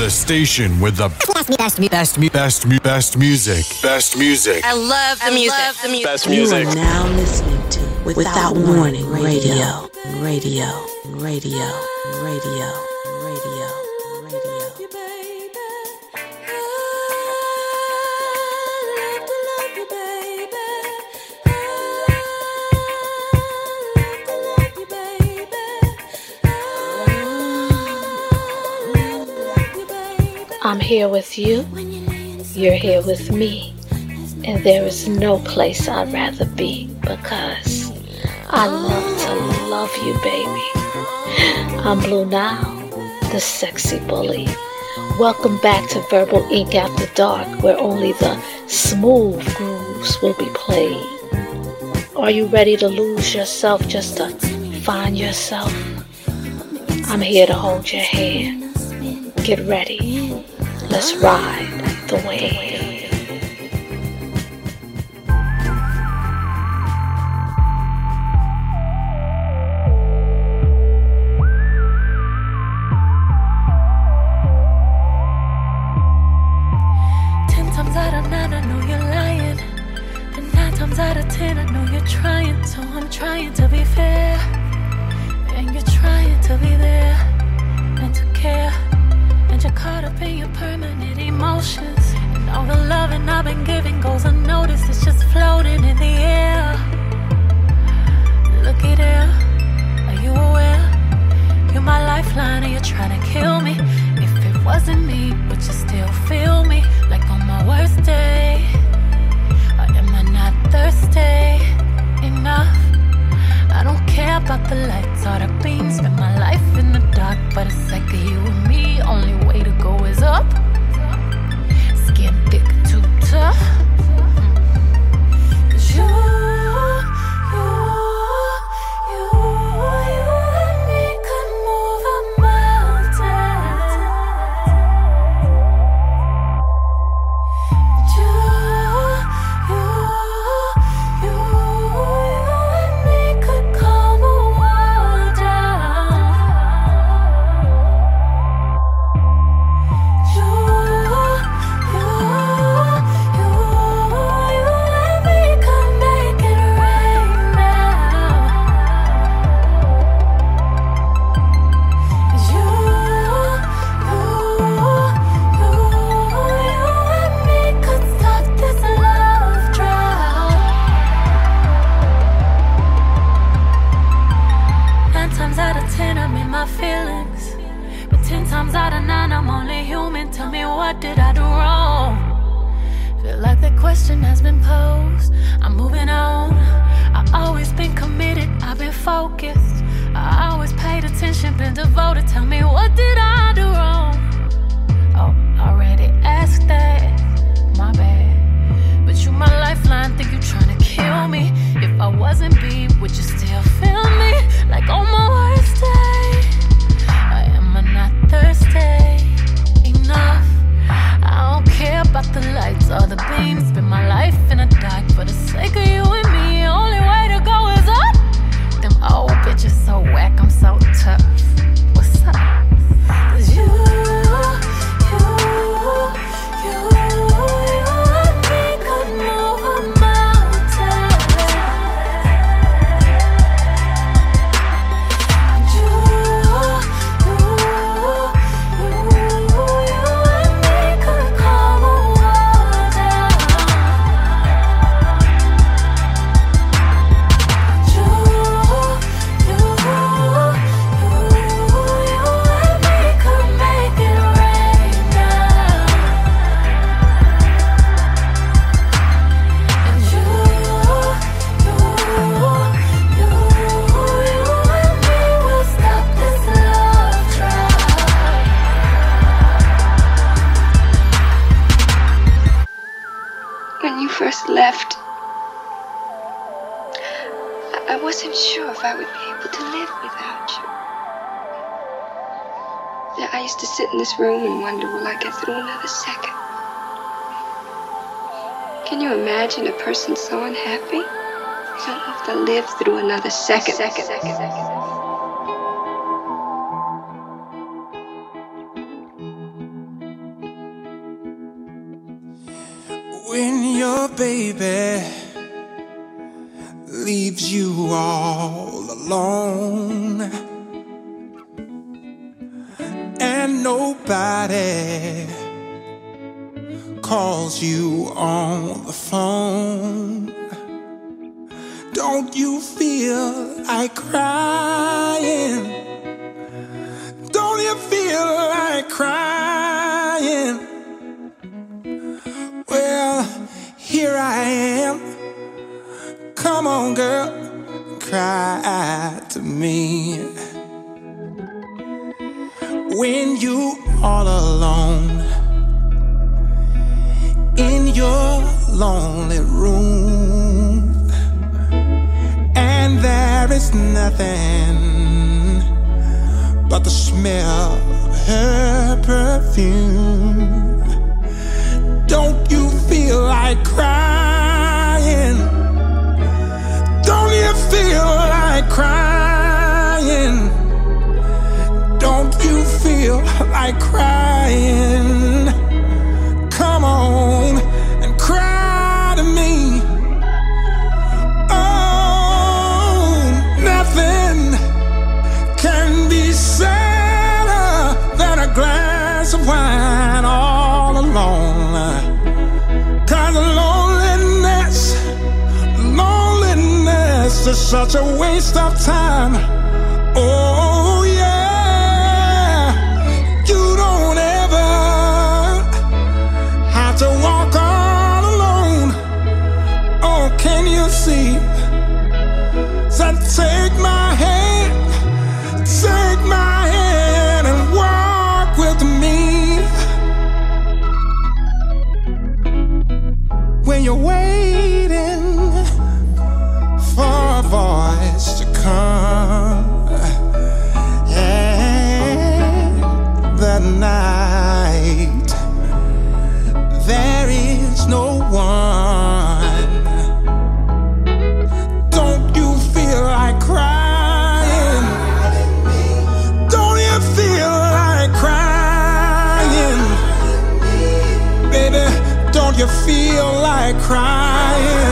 The station with the best, best, best, best, best music. Best music. I love the music. Love the music. Best music. You are now listening to Without, Without Warning Radio. Radio. Radio. Radio. Radio. I'm here with you, you're here with me, and there is no place I'd rather be because I love to love you, baby. I'm Blue Nile, the sexy bully. Welcome back to Verbal Ink After Dark, where only the smooth grooves will be played. Are you ready to lose yourself just to find yourself? I'm here to hold your hand. Get ready. Let's ride the wave. Ten times out of nine, I know you're lying. And nine times out of ten, I know you're trying. So I'm trying to be fair. And you're trying to be there and to care. And you're caught up in your permanent emotions. And all the loving I've been giving goes unnoticed. It's just floating in the air. Looky there. Are you aware? You're my lifeline and you're trying to kill me. If it wasn't me, would you still feel me? Like on my worst day? Or am I not thirsty enough? Care about the lights or the beams. Spend my life in the dark, but it's like you and me. Only way to go is up. Skin thick, too tough. Has been posed. I'm moving on. I always been committed. I've been focused. I always paid attention, been devoted. Tell me what did I do wrong? Oh, already asked that. My bad. But you my lifeline, think you tryna kill me. If I wasn't B, would you Can you imagine a person so unhappy? I don't have to live through another second. Second, second, second. When your baby leaves you all alone and nobody calls you on the phone. Don't you feel like crying? Don't you feel like crying? Well, here I am. Come on, girl, cry to me. When you all alone in your lonely room, and there is nothing but the smell of her perfume. Don't you feel like crying? Don't you feel like crying? Don't you feel like crying? Such a waste of time. Oh, yeah. You don't ever have to walk all alone. Oh, can you see? So take my night there is no one. Don't you feel like crying? Don't you feel like crying? Baby, don't you feel like crying?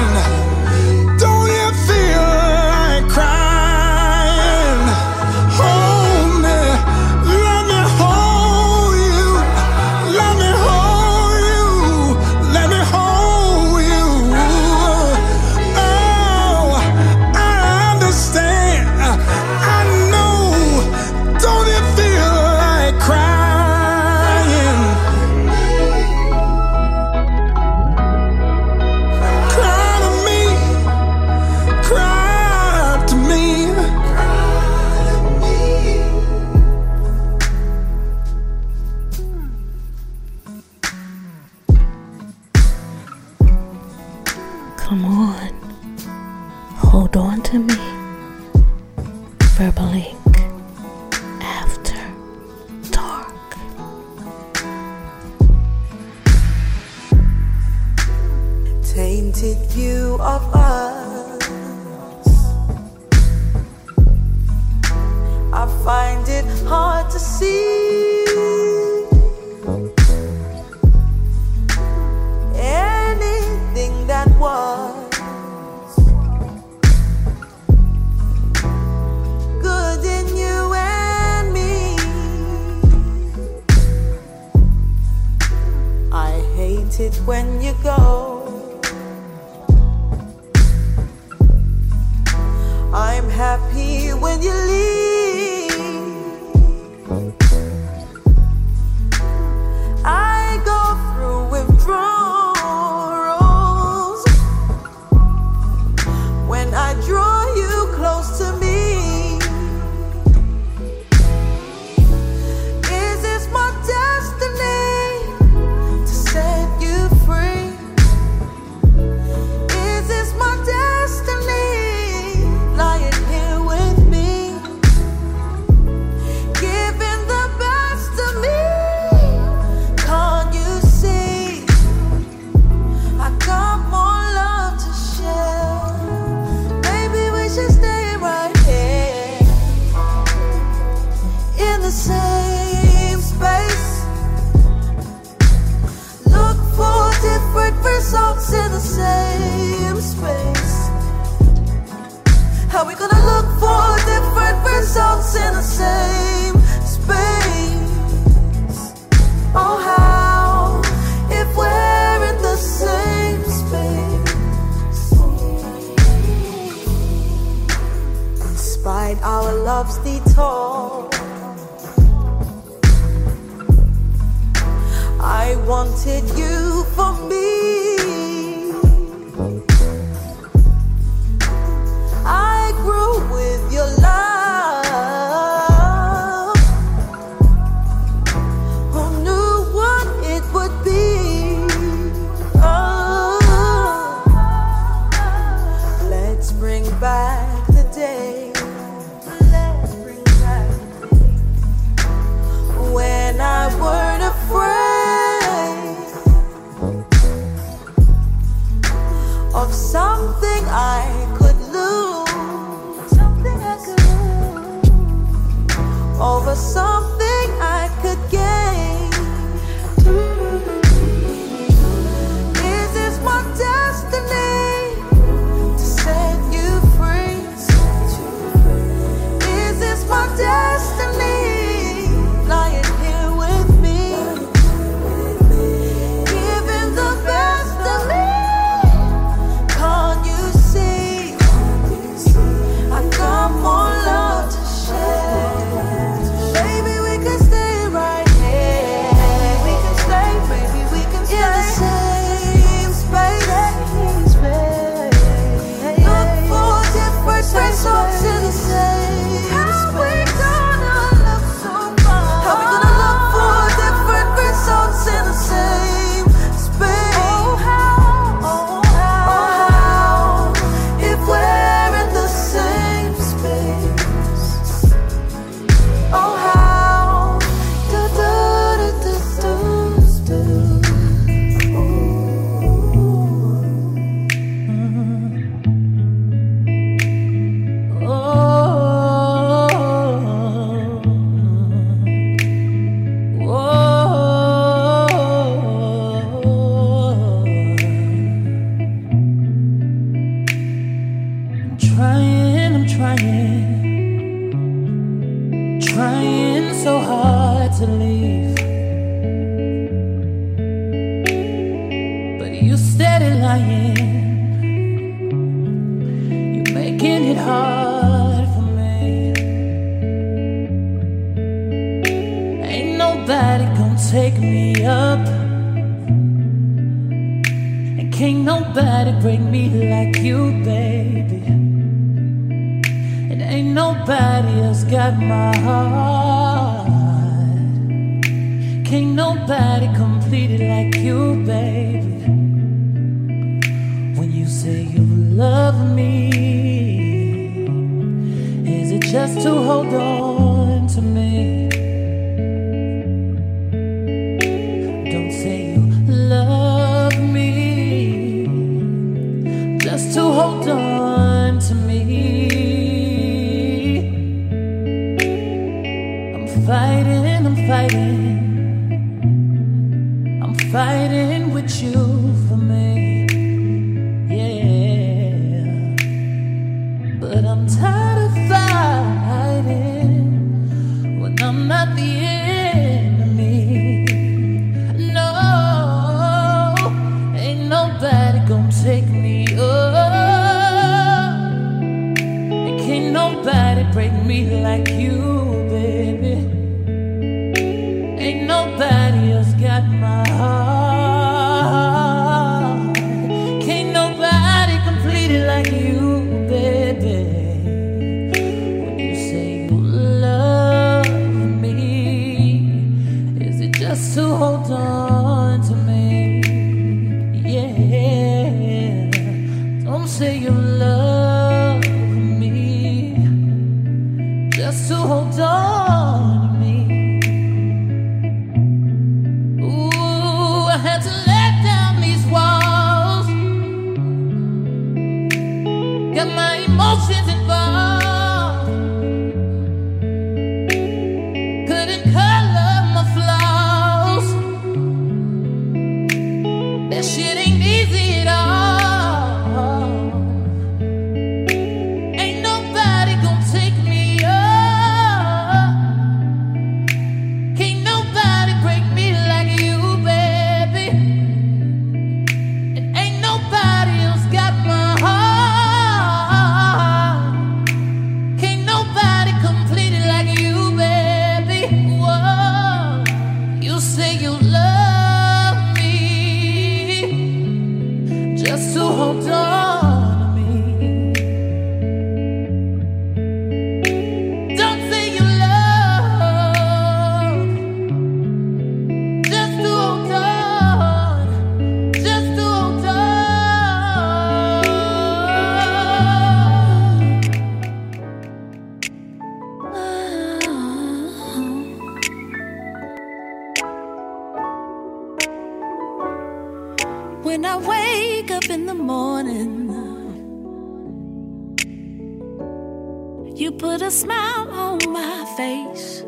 You put a smile on my face.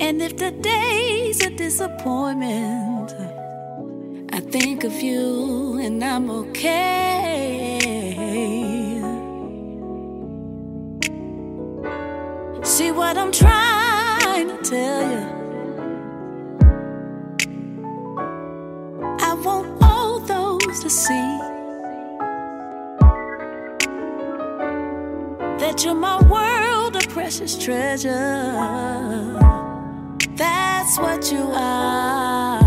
And if the day's a disappointment, I think of you and I'm okay. See what I'm trying to tell you. That you're my world, a precious treasure. That's what you are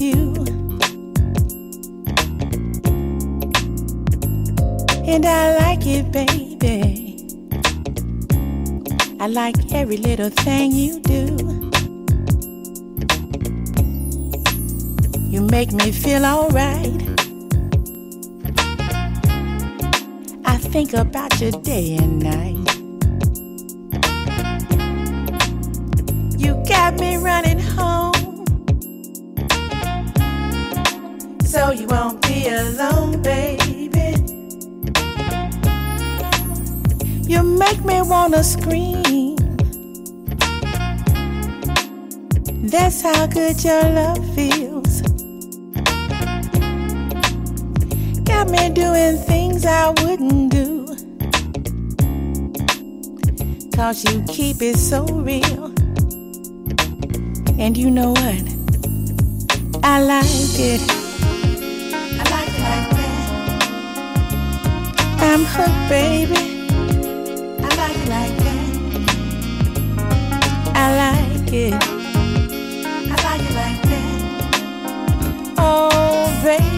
you. And I like it, baby. I like every little thing you do. You make me feel alright. I think about you day and night. Wanna scream. That's how good your love feels. Got me doing things I wouldn't do. Cause you keep it so real. And you know what? I like it. I like it like that. I'm hooked, baby like that. I like it. I like it like that. Oh, baby.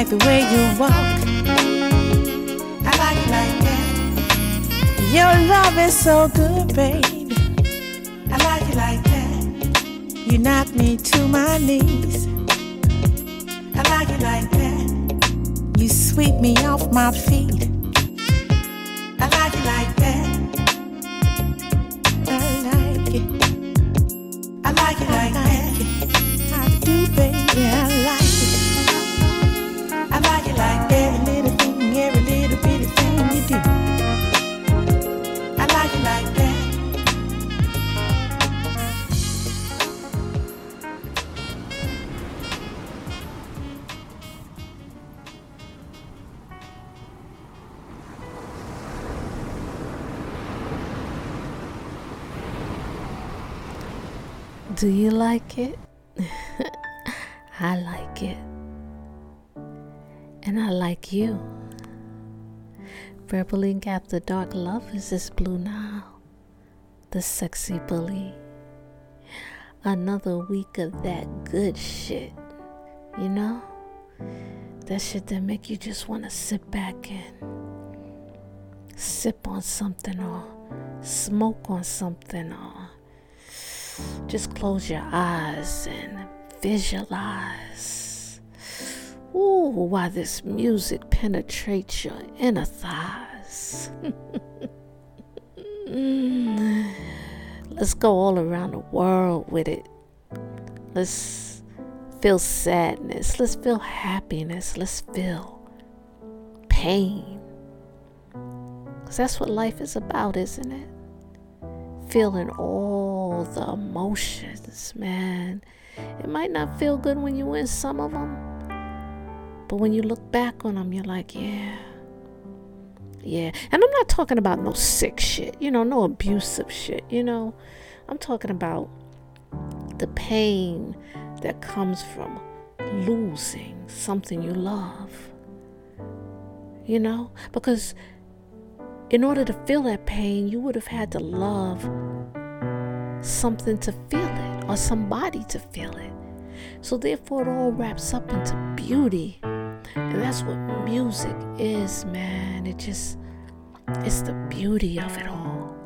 Like the way you walk. I like it like that. Your love is so good, baby. I like it like that. You knock me to my knees. I like it like that. You sweep me off my feet. Like it? I like it. And I like you. Verbal Ink After Dark Love is this Blue Nile. The sexy bully. Another week of that good shit. You know? That shit that make you just want to sit back and sip on something or smoke on something or just close your eyes and visualize. Ooh, why this music penetrates your inner thighs. Let's go all around the world with it. Let's feel sadness. Let's feel happiness. Let's feel pain. Because that's what life is about, isn't it? Feeling all the emotions, man. It might not feel good when you win some of them, but when you look back on them, you're like, yeah. Yeah. And I'm not talking about no sick shit, you know, no abusive shit, you know. I'm talking about the pain that comes from losing something you love. You know? Because in order to feel that pain, you would have had to love something to feel it or somebody to feel it. So, therefore, it all wraps up into beauty. And that's what music is, man. It just, it's the beauty of it all.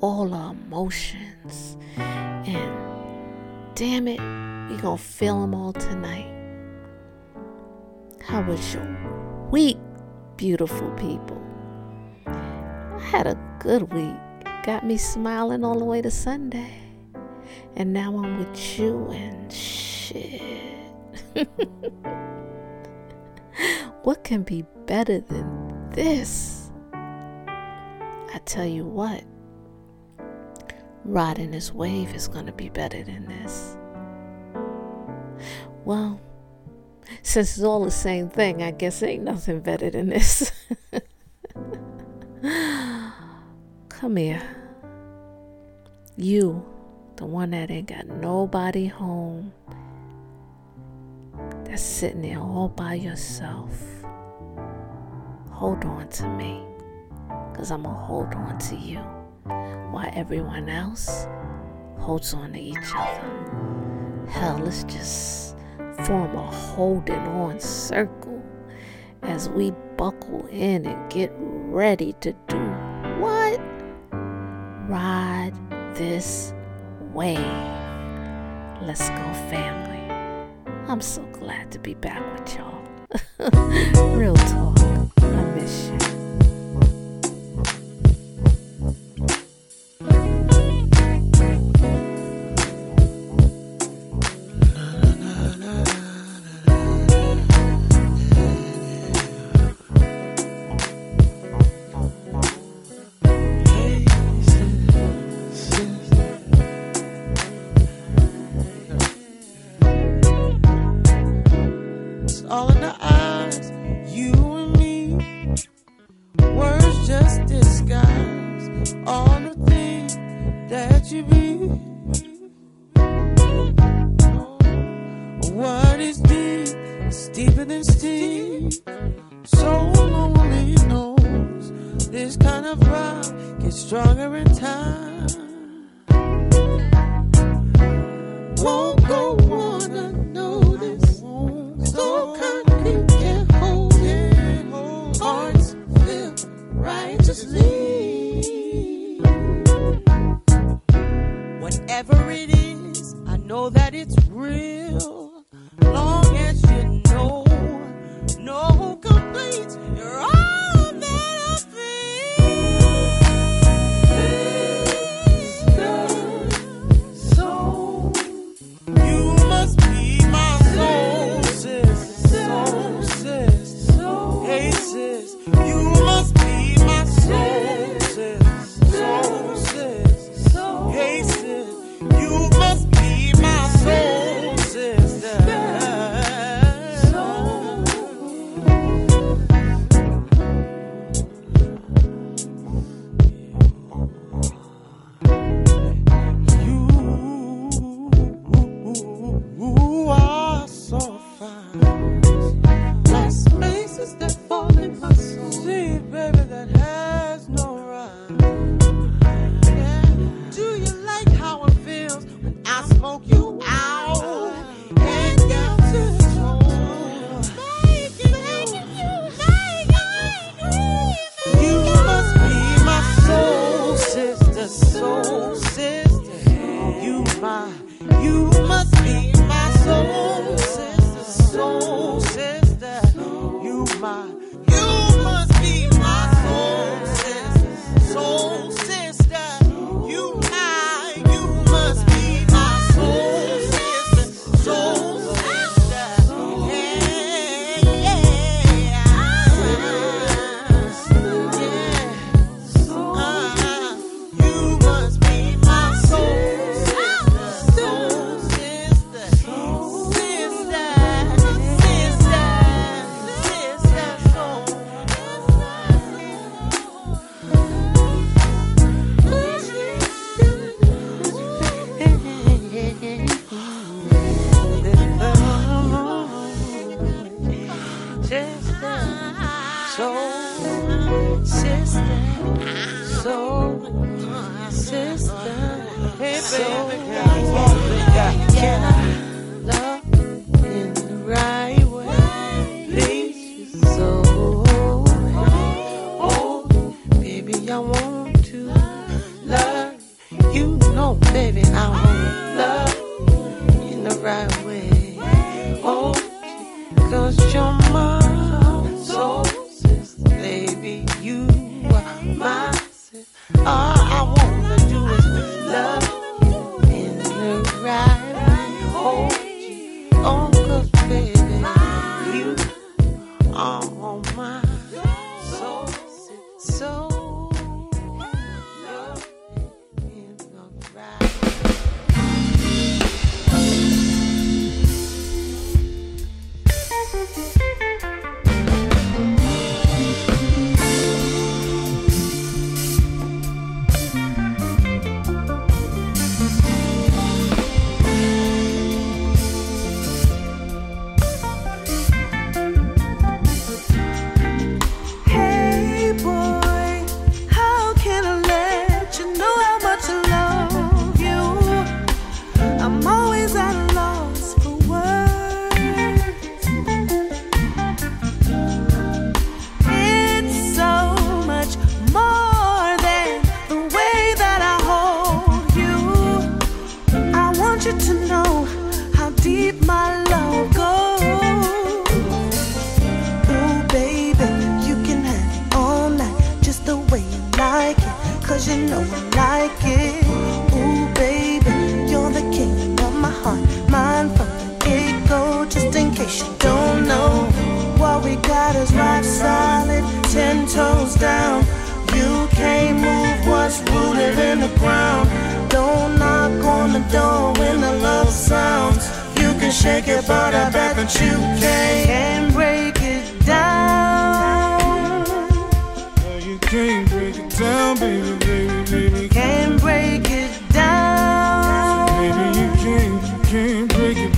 All the emotions. And damn it, we gonna feel them all tonight. How was your week, beautiful people? Had a good week. Got me smiling all the way to Sunday. And now I'm with you and shit. what can be better than this? I tell you what, riding this wave is going to be better than this. Well, since it's all the same thing, I guess ain't nothing better than this. Come here. You, the one that ain't got nobody home, that's sitting there all by yourself. Hold on to me, because I'm going to hold on to you while everyone else holds on to each other. Hell, let's just form a holding on circle as we buckle in and get ready to do what? Ride this wave. Let's go, family. I'm so glad to be back with y'all. Real talk. I miss you.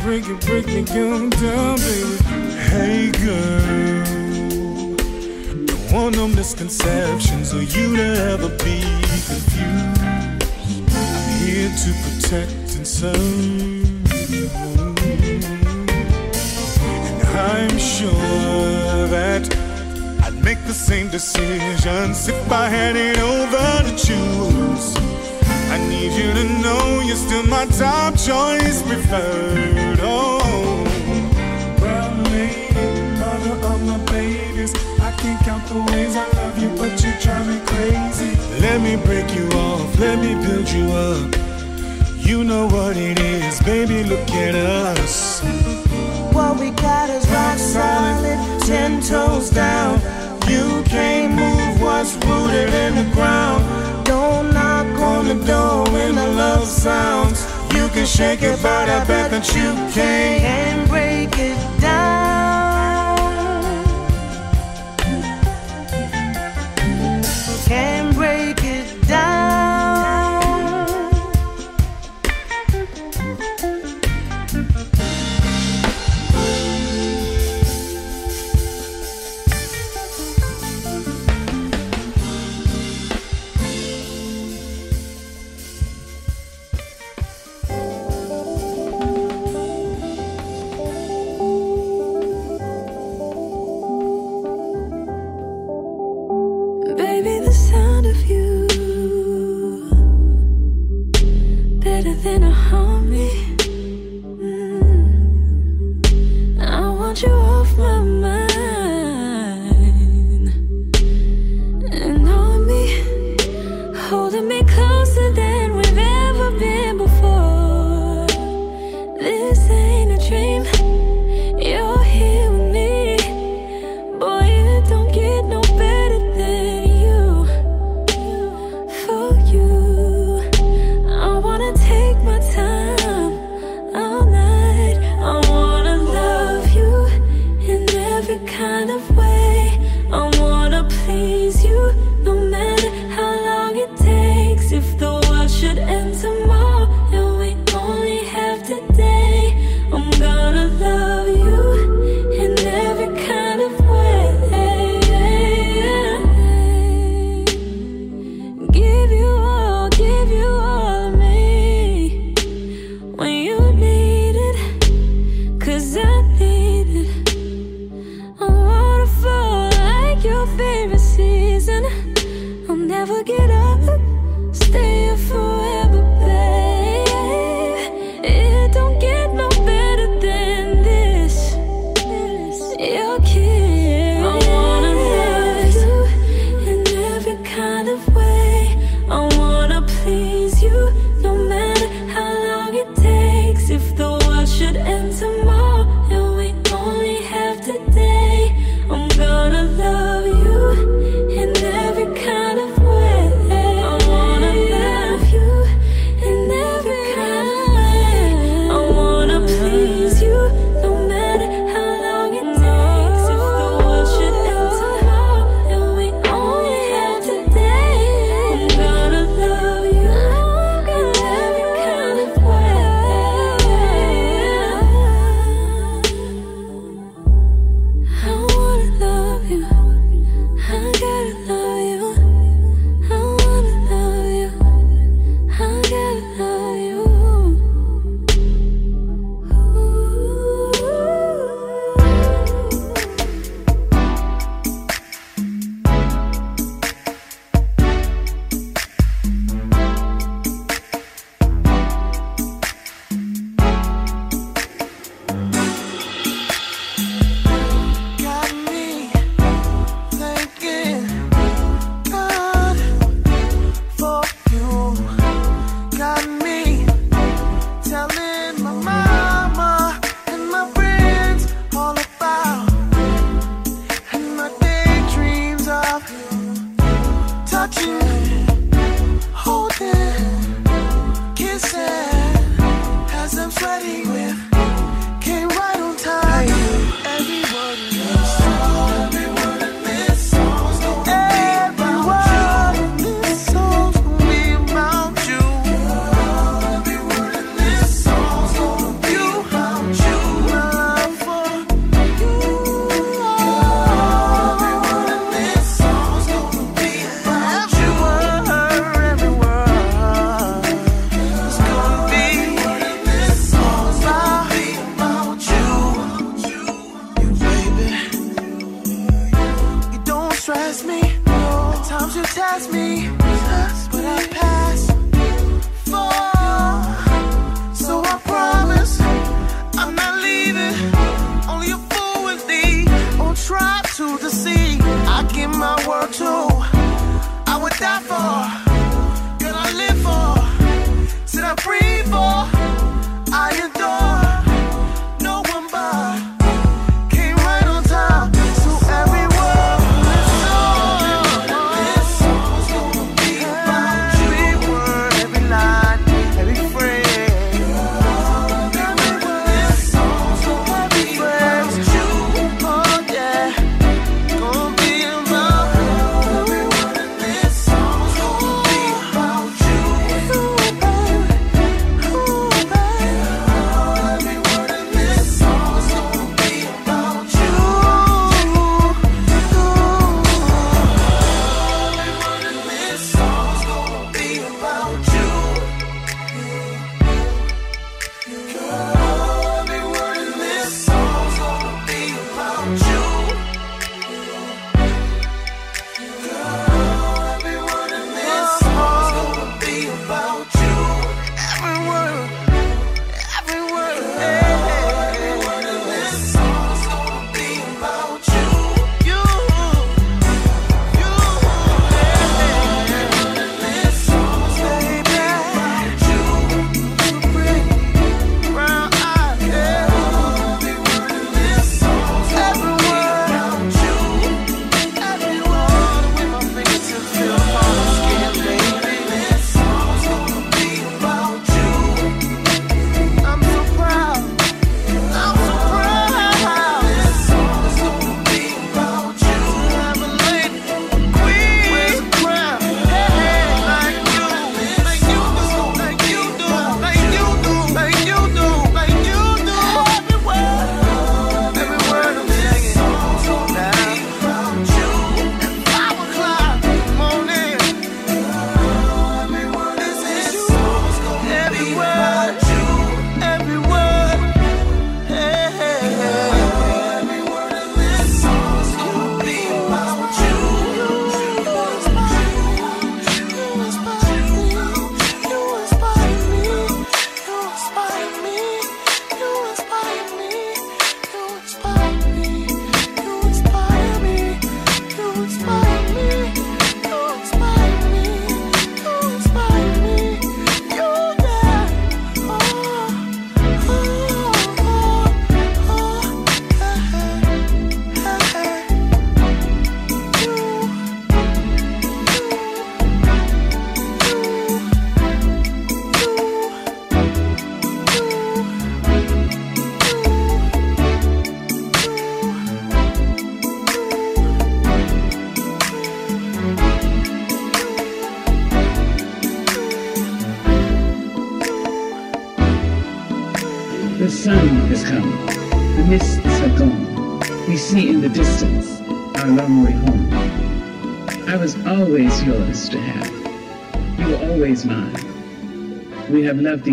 Break it break it, break it, break break me down, down, baby. Hey, girl. Don't want no misconceptions or you to ever be confused. I'm here to protect and serve. And I'm sure that I'd make the same decisions if I had it over to choose. I need you to know you're still my top choice preferred. Oh, lady, mother of my babies. I can't count the ways I love you, but you drive me crazy. Let me break you off, let me build you up. You know what it is, baby. Look at us. What we got is rock solid, ten toes down. You can't move what's rooted in the ground. On the door when the love sounds. You can shake it, but I bet that you can't break it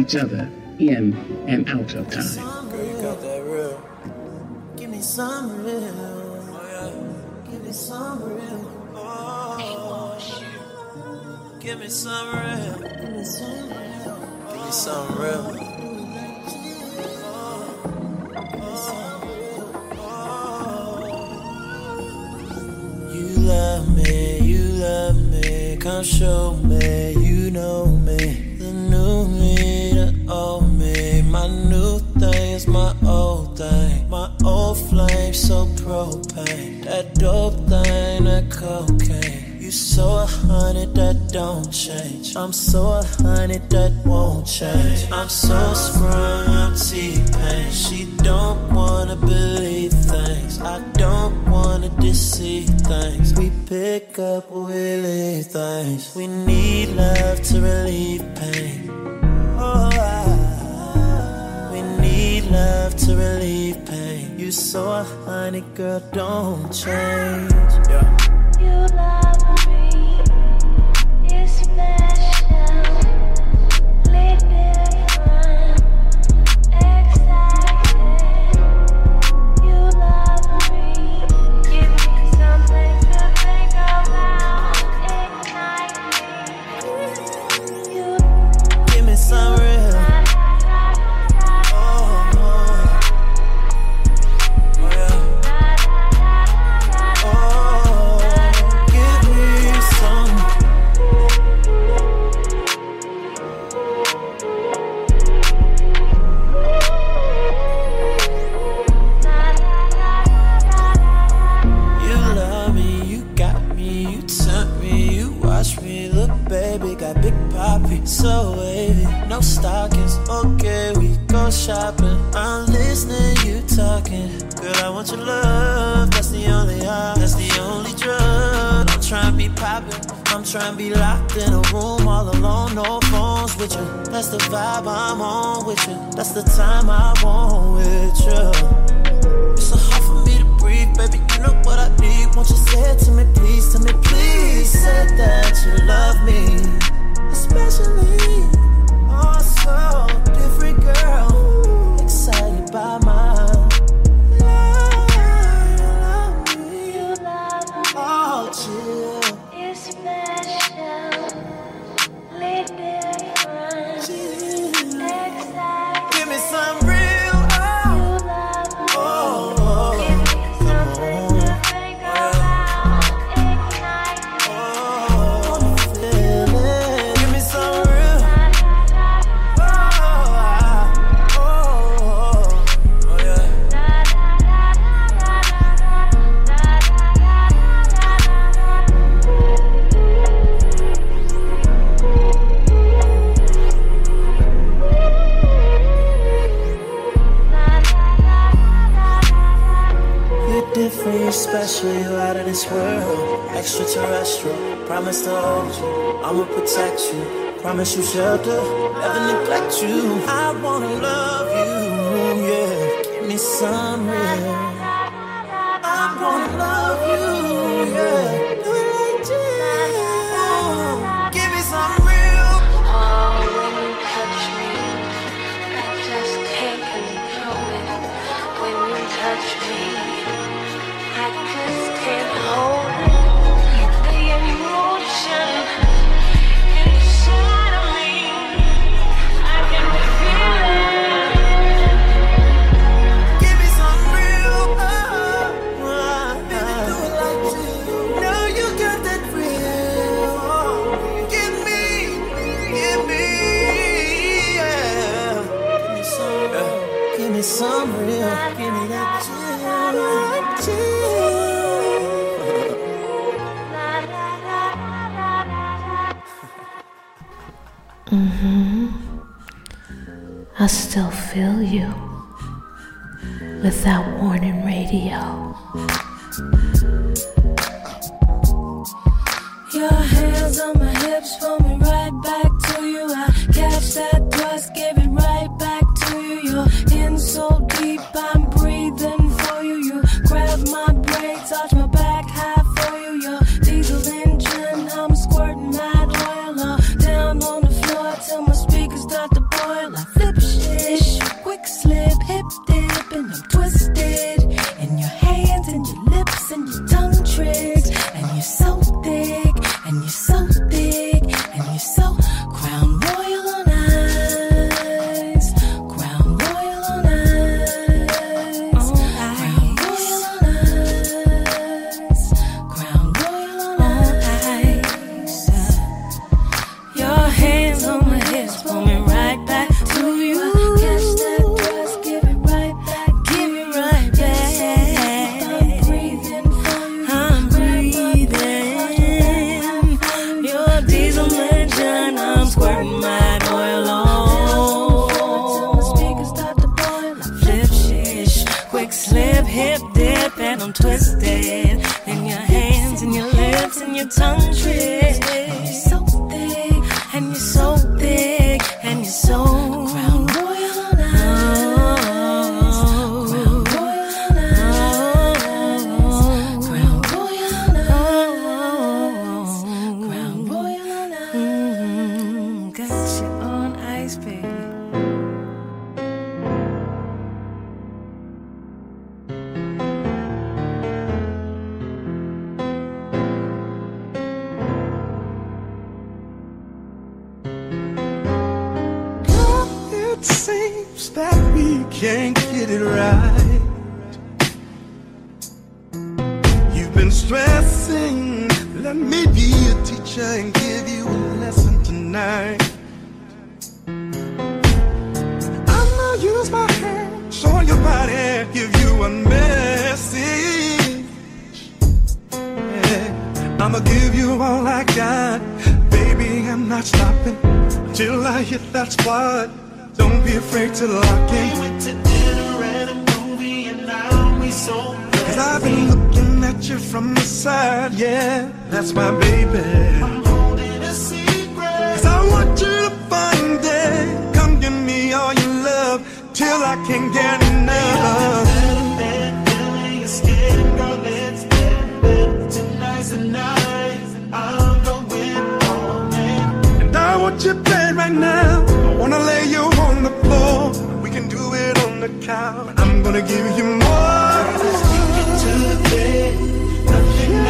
each other in and out of time. Give me some real. Give me some real. Give me some real. Give me some real. I'm so Promise to hold you, I'ma protect you. Promise you shelter, never neglect you. I wanna love you, yeah. Give me some real. 有。from the side, yeah, that's my baby. I'm holding a secret. Cause I want you to find it. Come give me all your love till I can't get enough. And I want you bed right now. I wanna lay you on the floor. We can do it on the couch. I'm gonna give you more.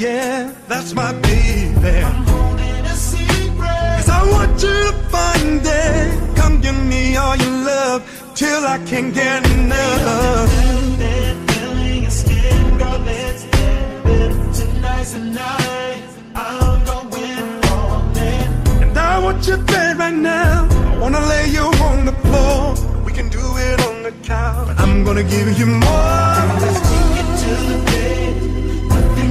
yeah, that's my baby. I'm holding a secret. Cause I want you to find it. Come give me all your love till I can't get enough. And I want you bed right now. I wanna lay you on the floor. We can do it on the couch. I'm gonna give you more. Let's take it to the bed.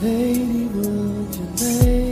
Lady, would you lay?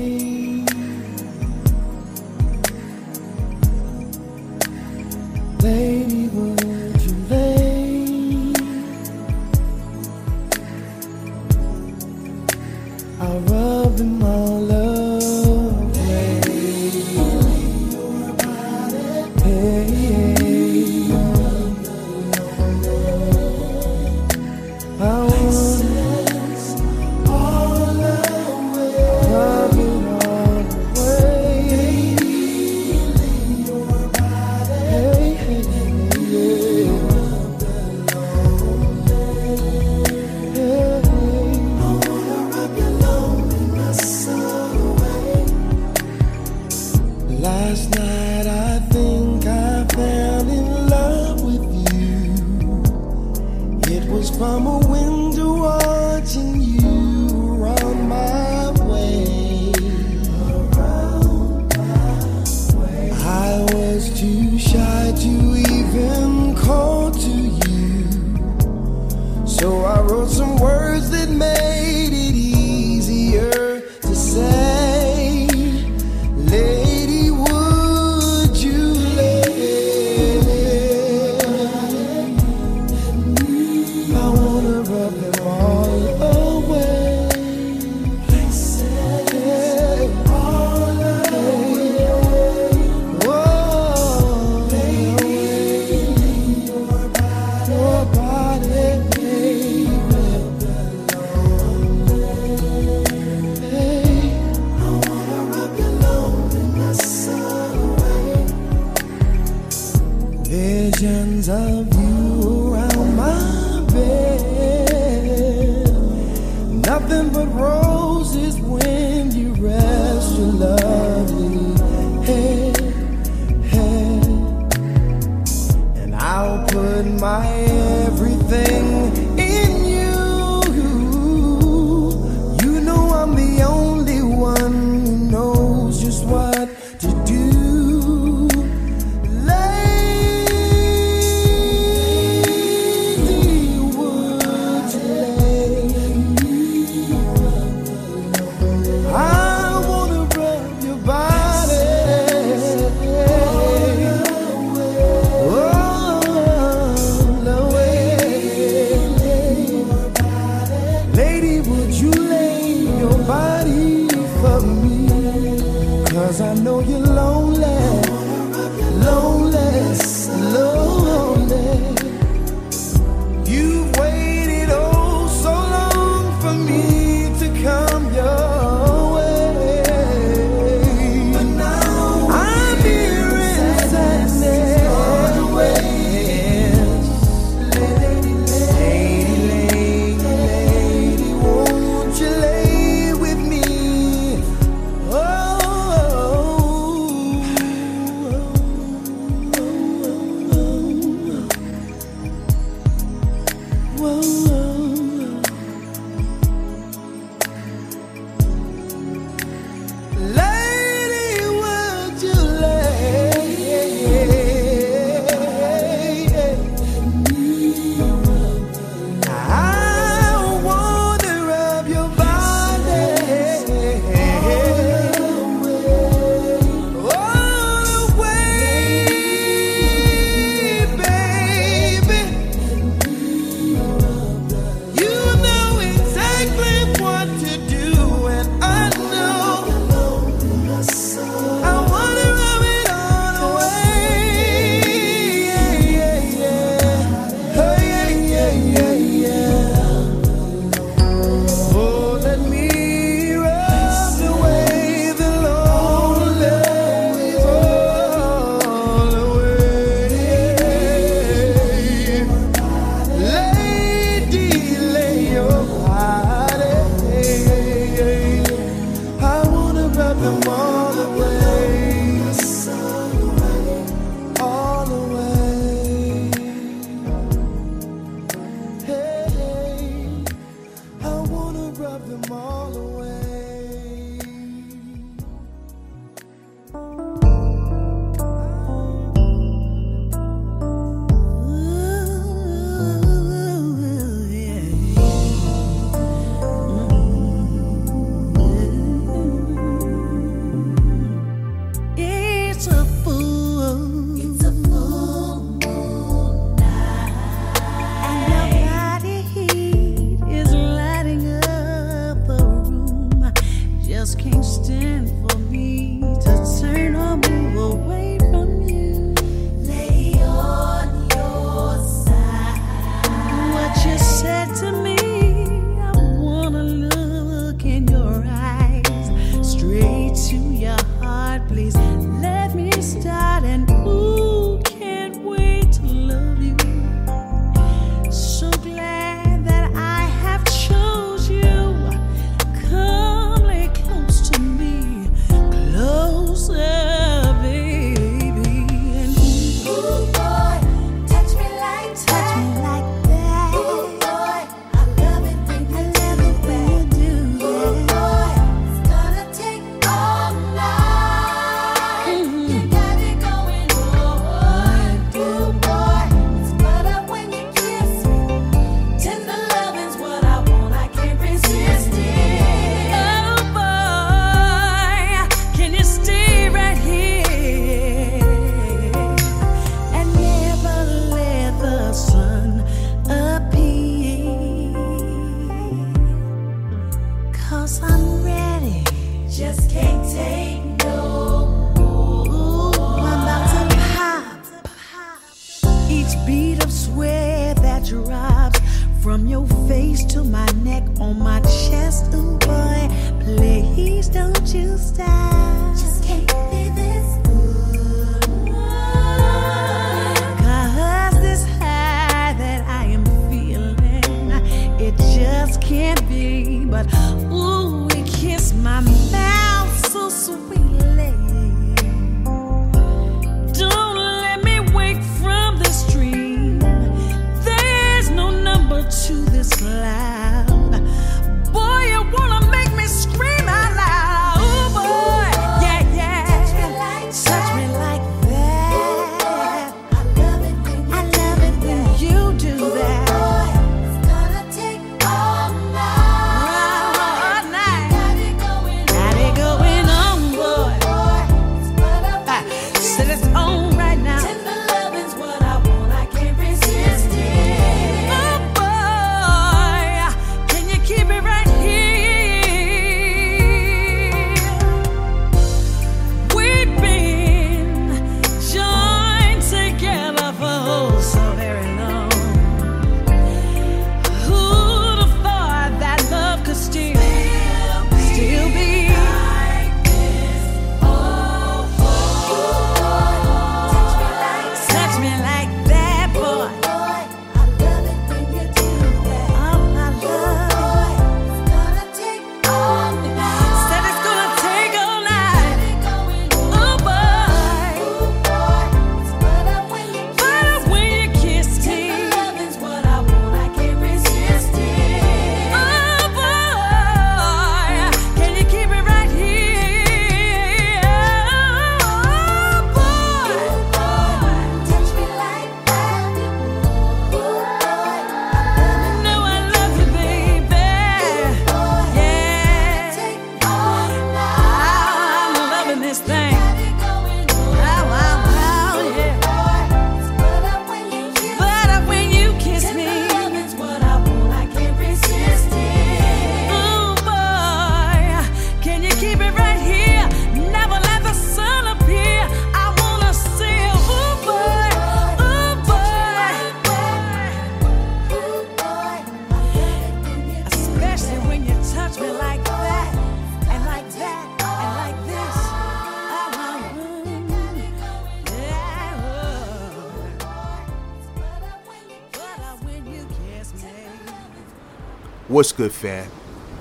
Good, fam?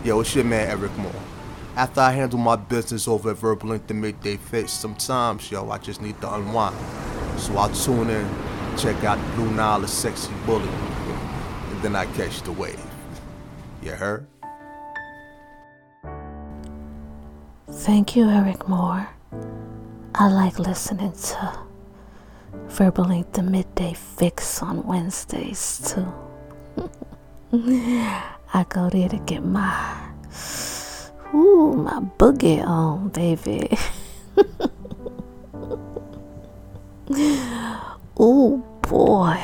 Yo, it's your man Eryk Moore. After I handle my business over at Verbal Ink the Midday Fixx, sometimes, yo, I just need to unwind. So I'll tune in, check out Blue Nile, the sexy bully, and then I catch the wave. You heard? Thank you, Eryk Moore. I like listening to Verbal Ink the Midday Fixx on Wednesdays too. I go there to get my ooh my boogie on, baby. ooh boy.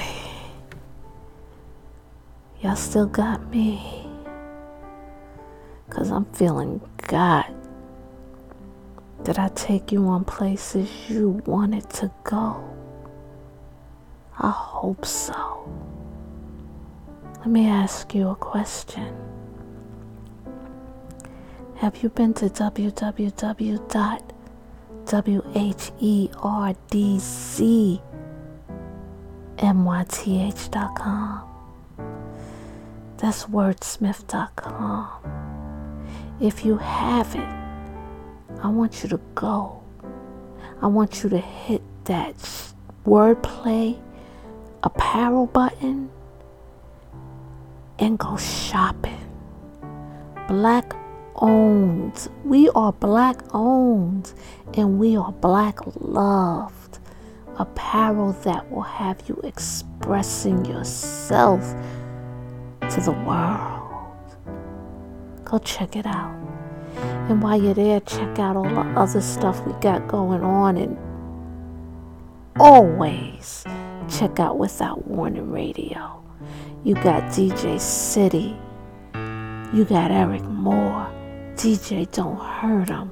Y'all still got me. Cause I'm feeling God. Did I take you on places you wanted to go? I hope so. Let me ask you a question. Have you been to www.wordsmith.com? That's wordsmith.com. If you haven't, I want you to go. I want you to hit that wordplay apparel button and go shopping. Black owned. We are black owned and we are black loved. Apparel that will have you expressing yourself to the world. Go check it out. And while you're there, check out all the other stuff we got going on. And always check out Without Warning Radio. You got DJ City. You got Eryk Moore. DJ Don't Hurt 'Em.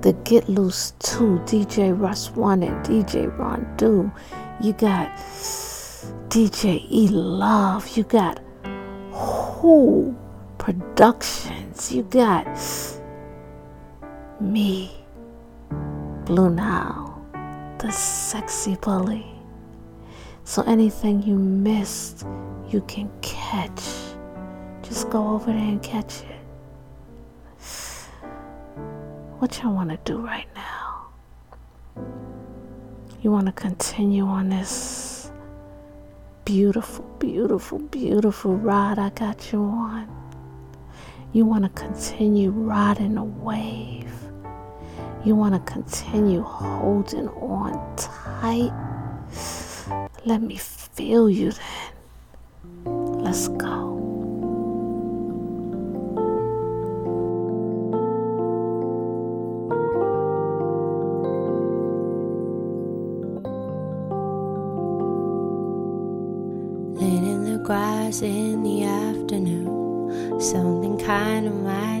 The Get Loose 2, DJ Russ 1 and DJ Ron Do. You got DJ E Love. You got Who Productions. You got me, Blue Nile, the sexy bully. So anything you missed, you can catch. Just go over there and catch it. What y'all want to do right now? You want to continue on this beautiful, beautiful, beautiful ride I got you on? You want to continue riding the wave? You want to continue holding on tight? Let me feel you then. Let's go. Laying in the grass in the afternoon, something kind of my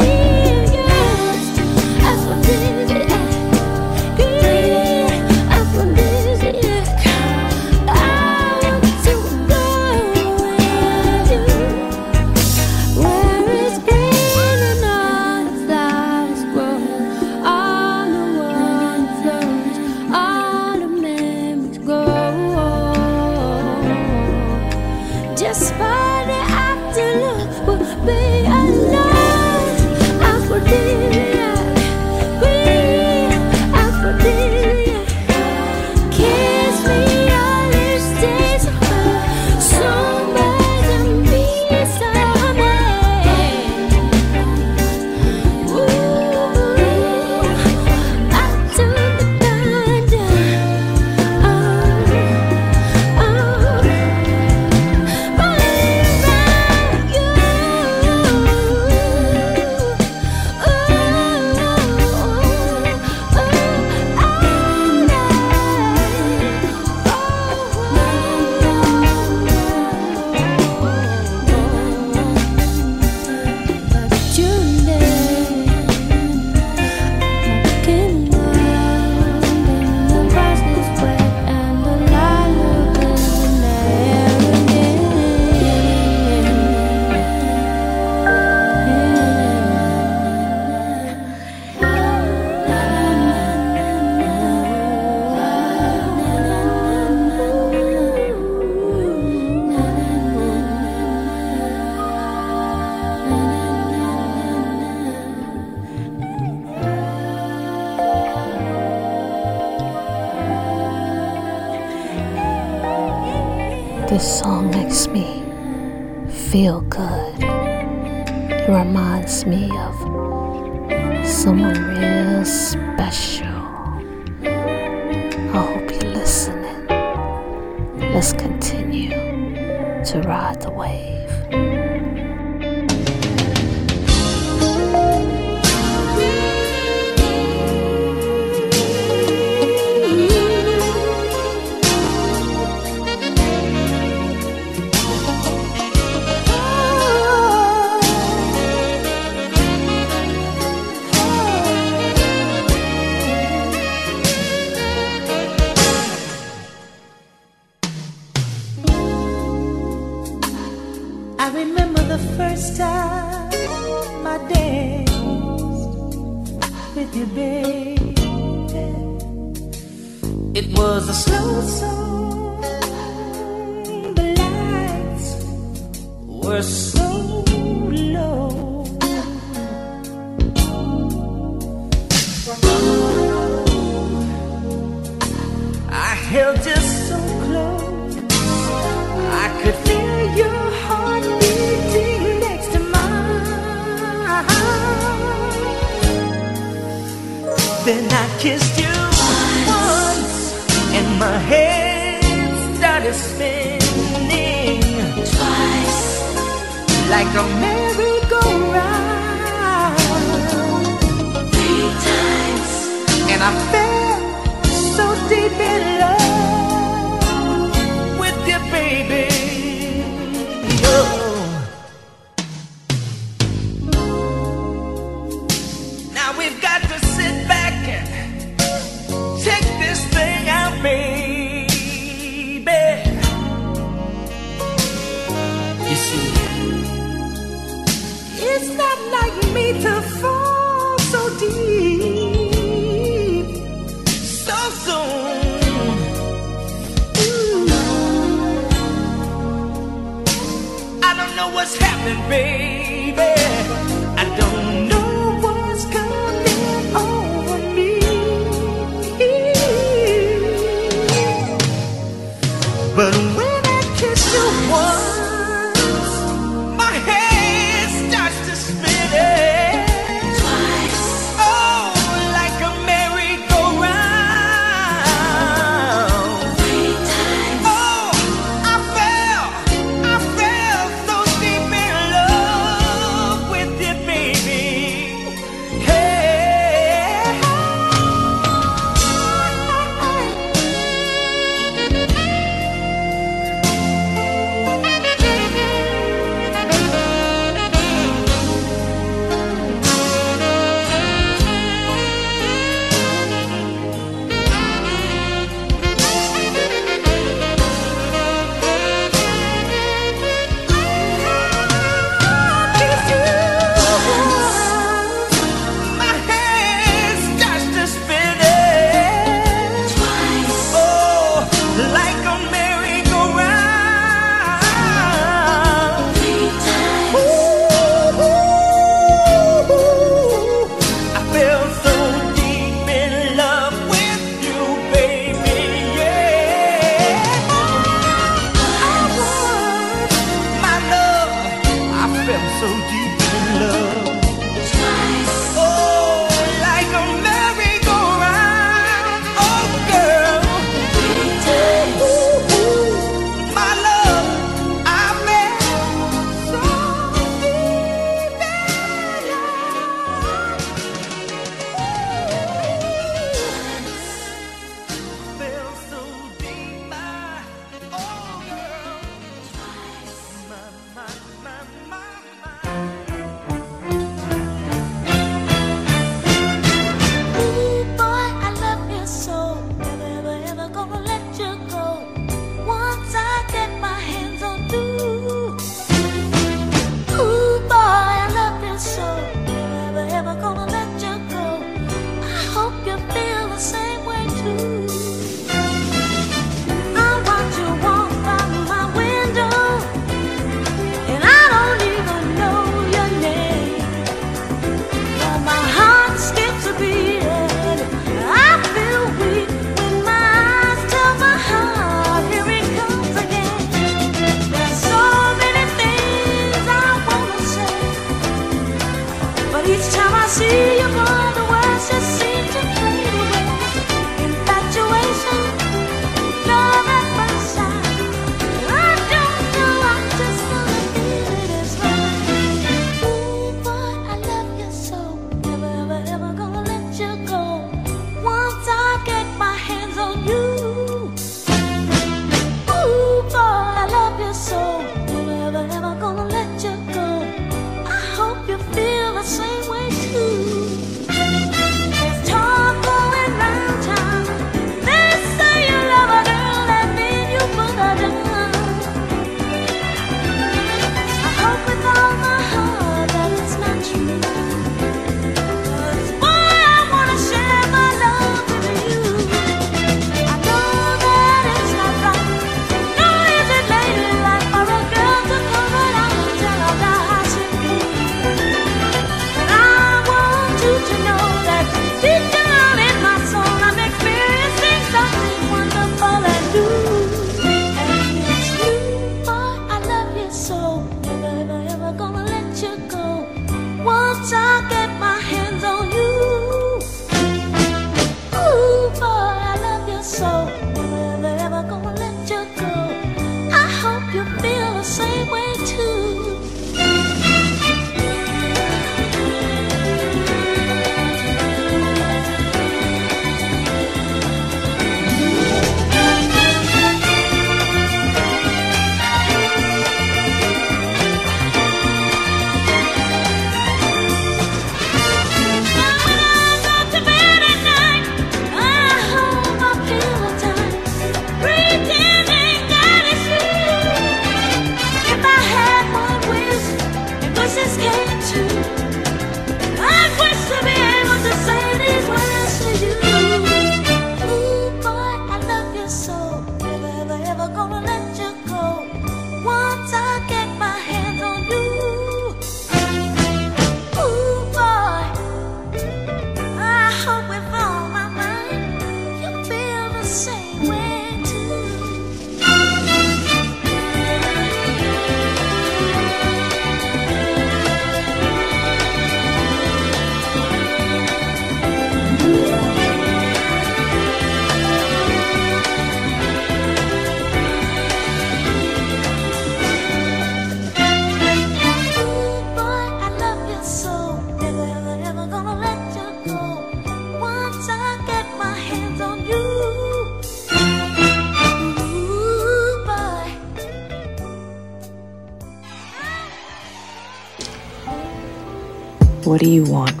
What do you want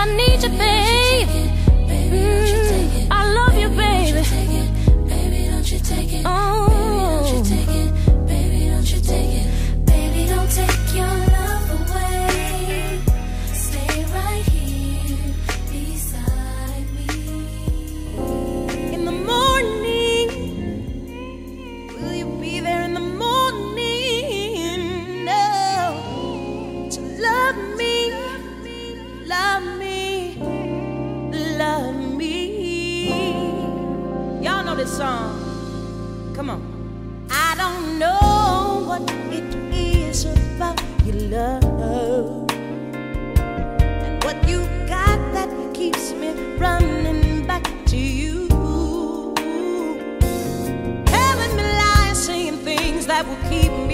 I need you, babe. Baby, don't you take it. Mm, I love you, baby. Baby, don't you take it. Oh. song. Come on. I don't know what it is about your love and what you got that keeps me running back to you. Telling me lies, saying things that will keep me.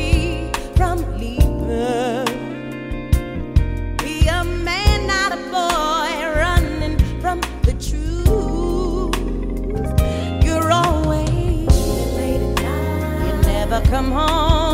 never come home.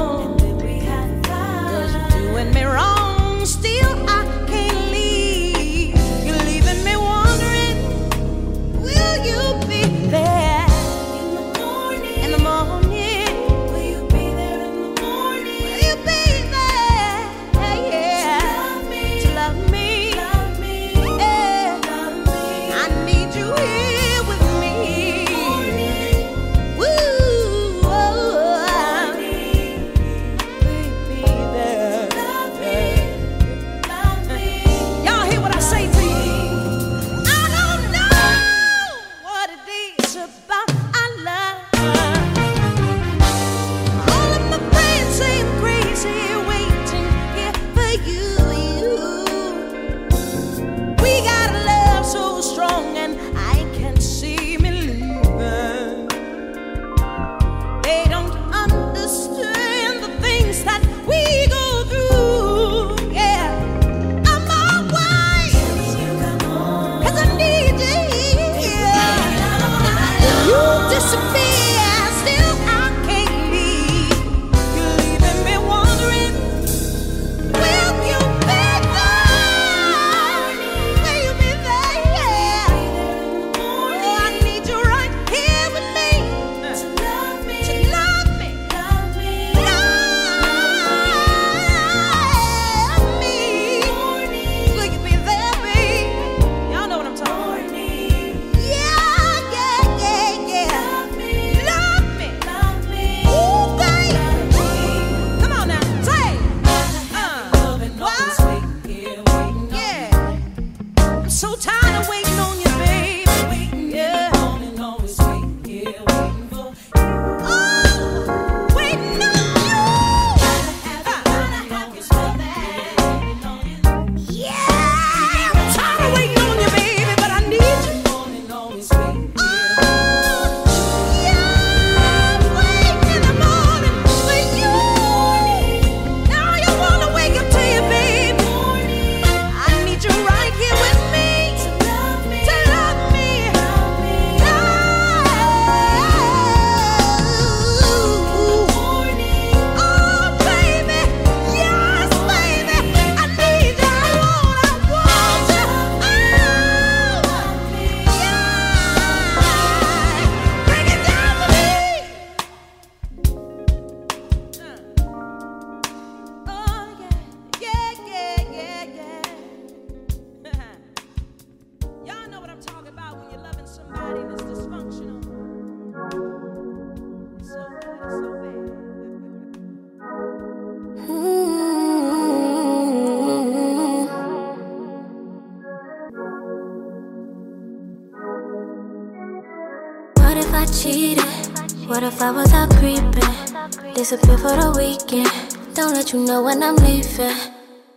What if I was are creeping, disappear for the weekend. Don't let you know when I'm leaving.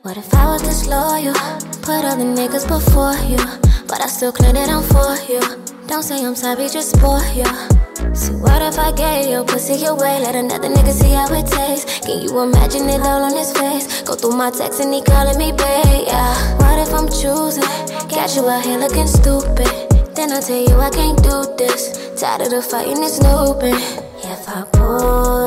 What if I was disloyal? Put other niggas before you, but I still clean it out for you. Don't say I'm sorry, just for you. So what if I gave your pussy away? Let another nigga see how it tastes. Can you imagine it all on his face? Go through my text and he calling me babe. Yeah. What if I'm choosing? catch you out here looking stupid. Then I tell you I can't do this. Tired of the fighting, it's an open. If I pull.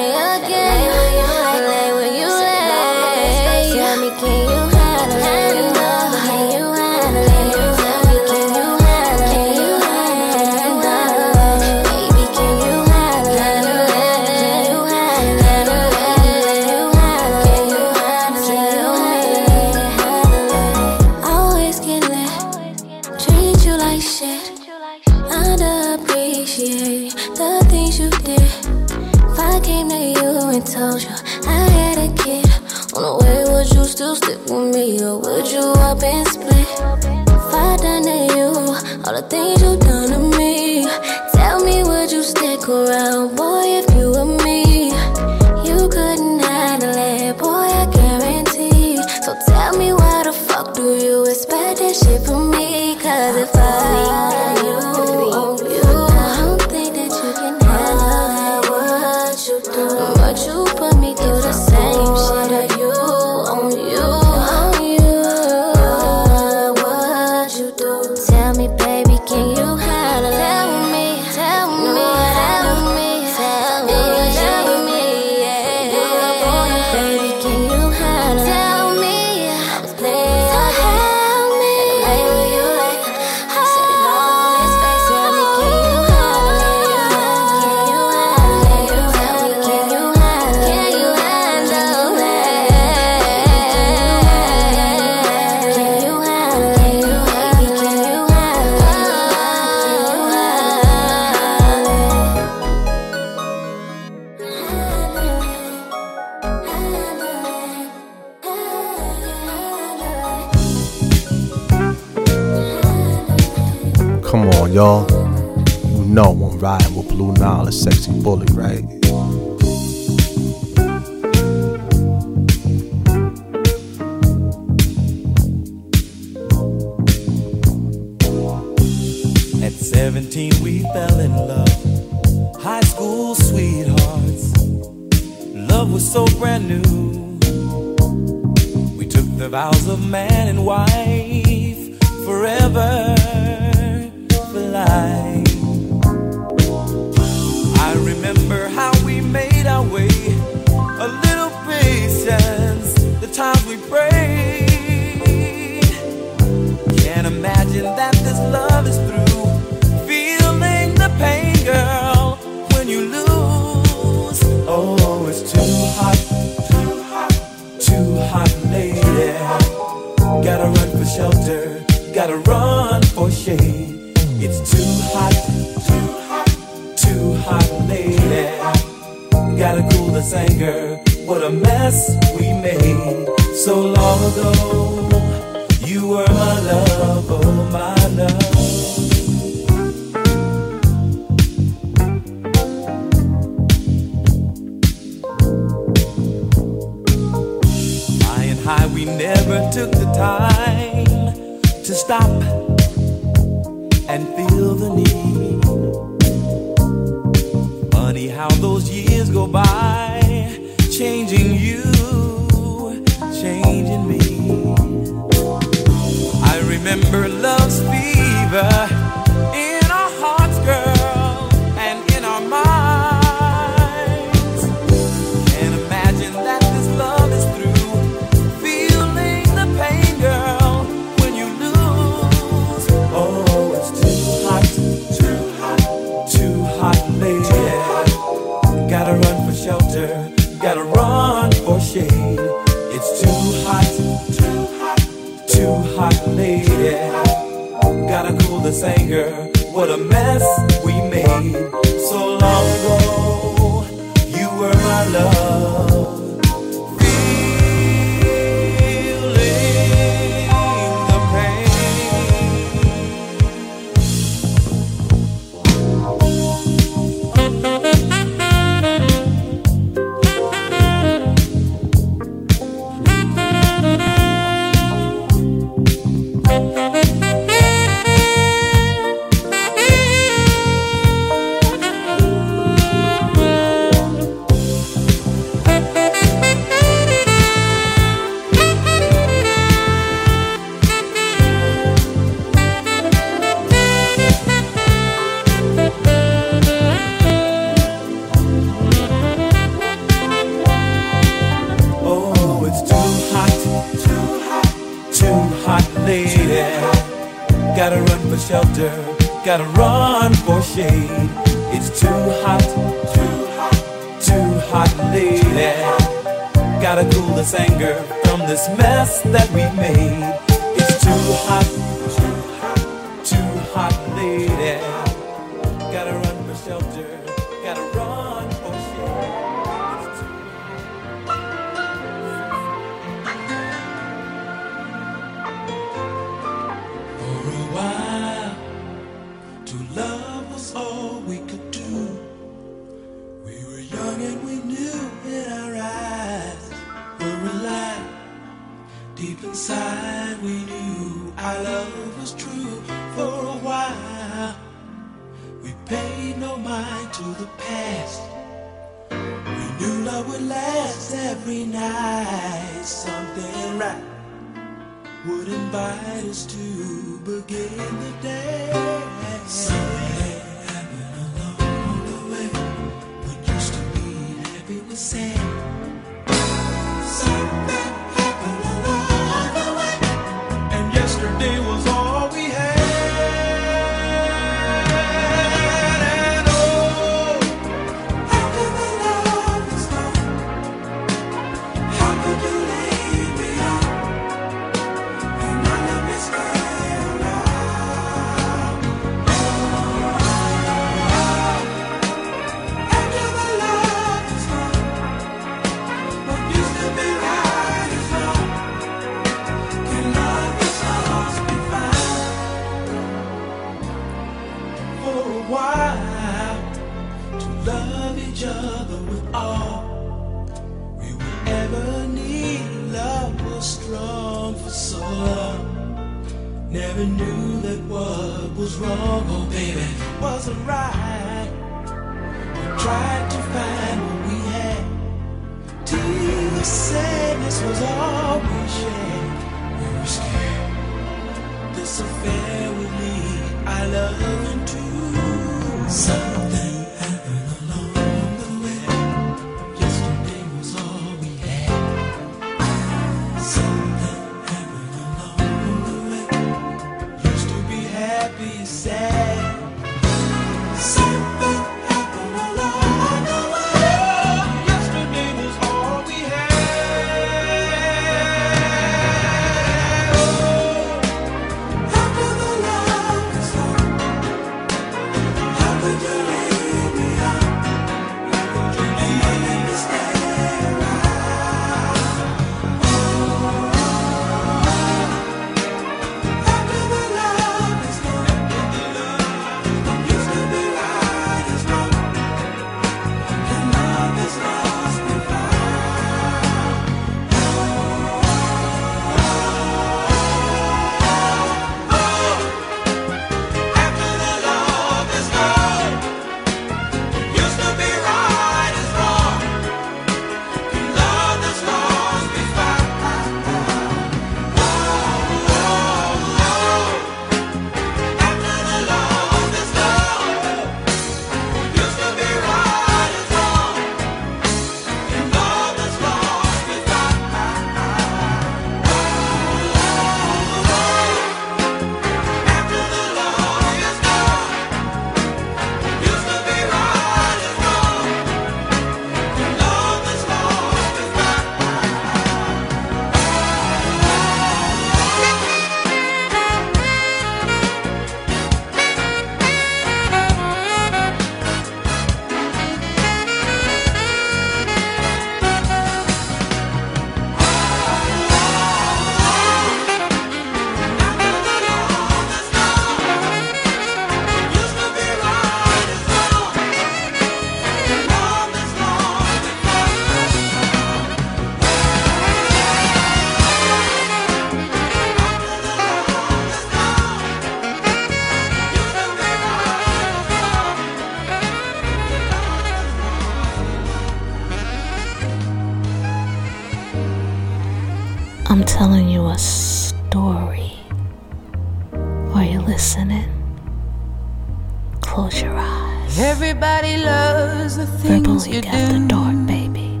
You do. dark, baby.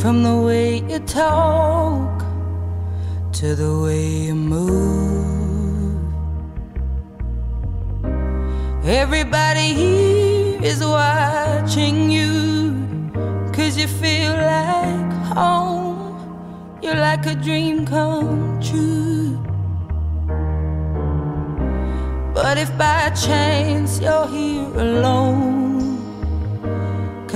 From the way you talk to the way you move. Everybody here is watching you. Cause you feel like home. You're like a dream come true. But if by chance you're here alone,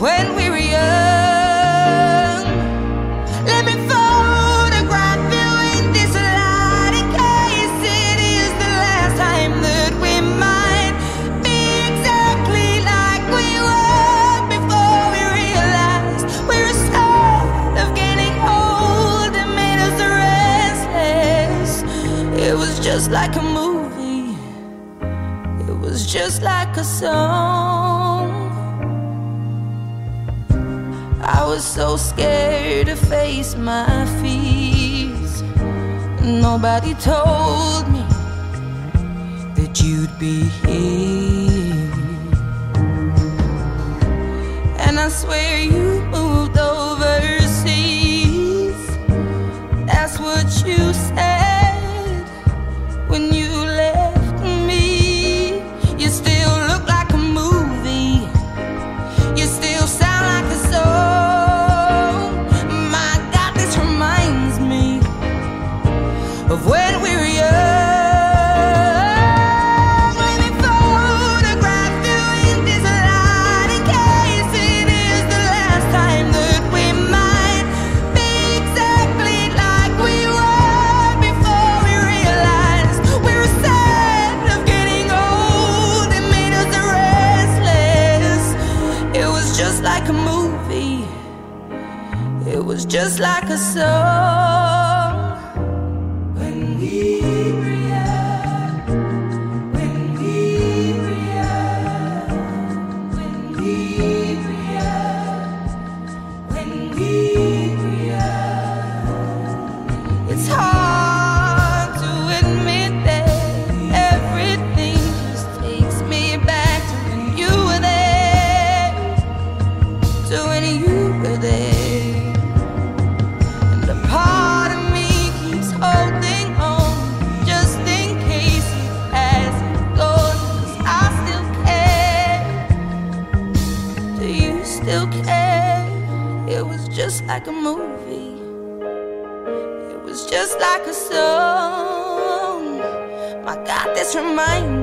when we were young. Let me photograph you in this light in case it is the last time that we might be exactly like we were before we realized we were scared of getting old and made us restless. It was just like a movie. It was just like a song. So scared to face my fears. Nobody told me that you'd be here. And I swear you moved like a movie. It was just like a song. My God, this reminds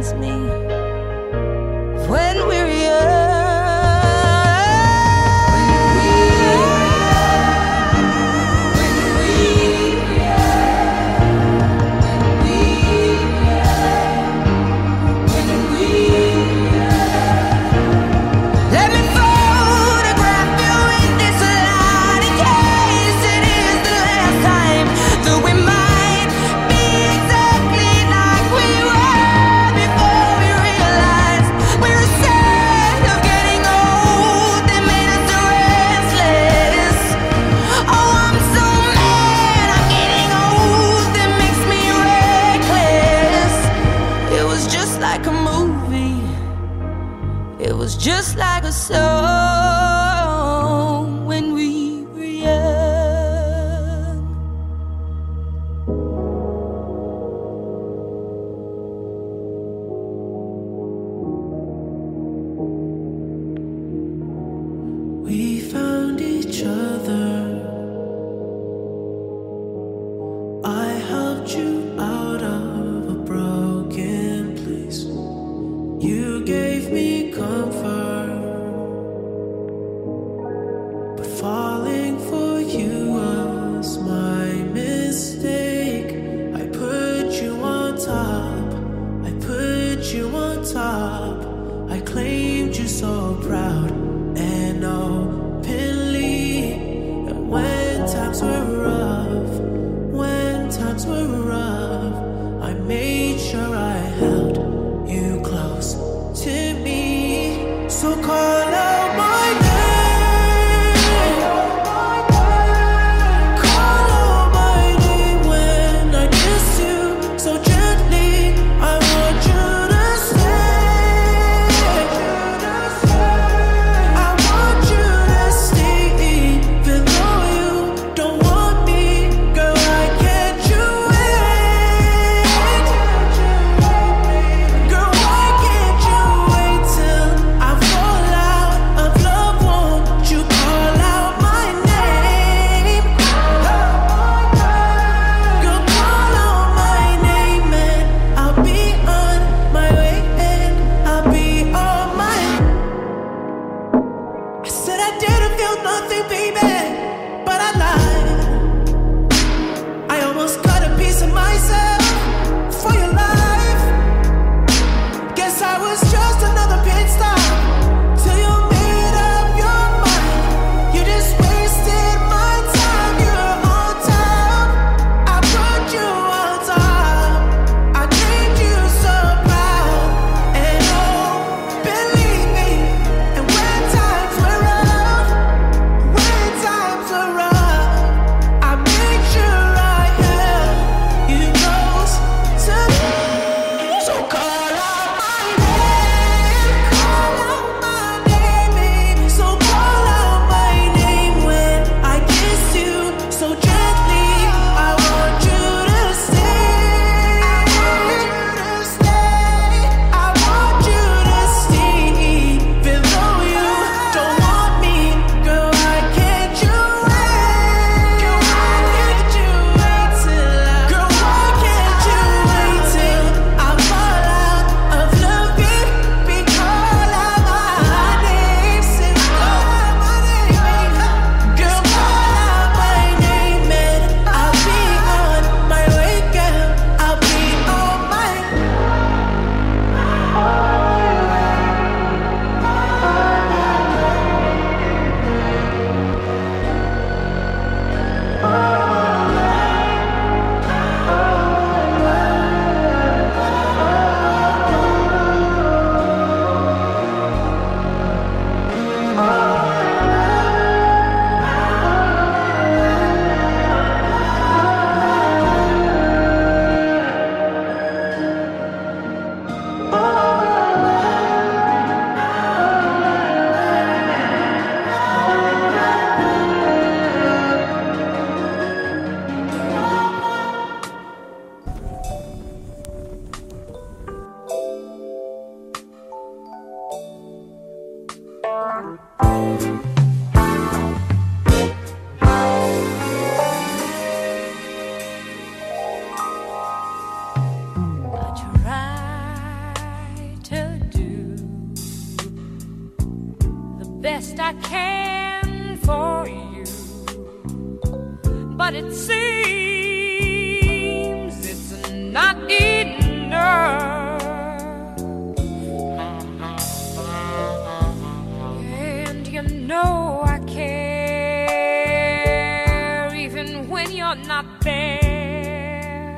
not there.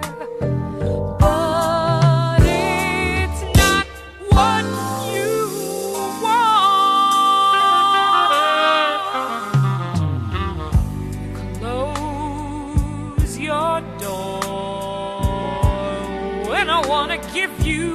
But it's not what you want. Close your door when I want to give you.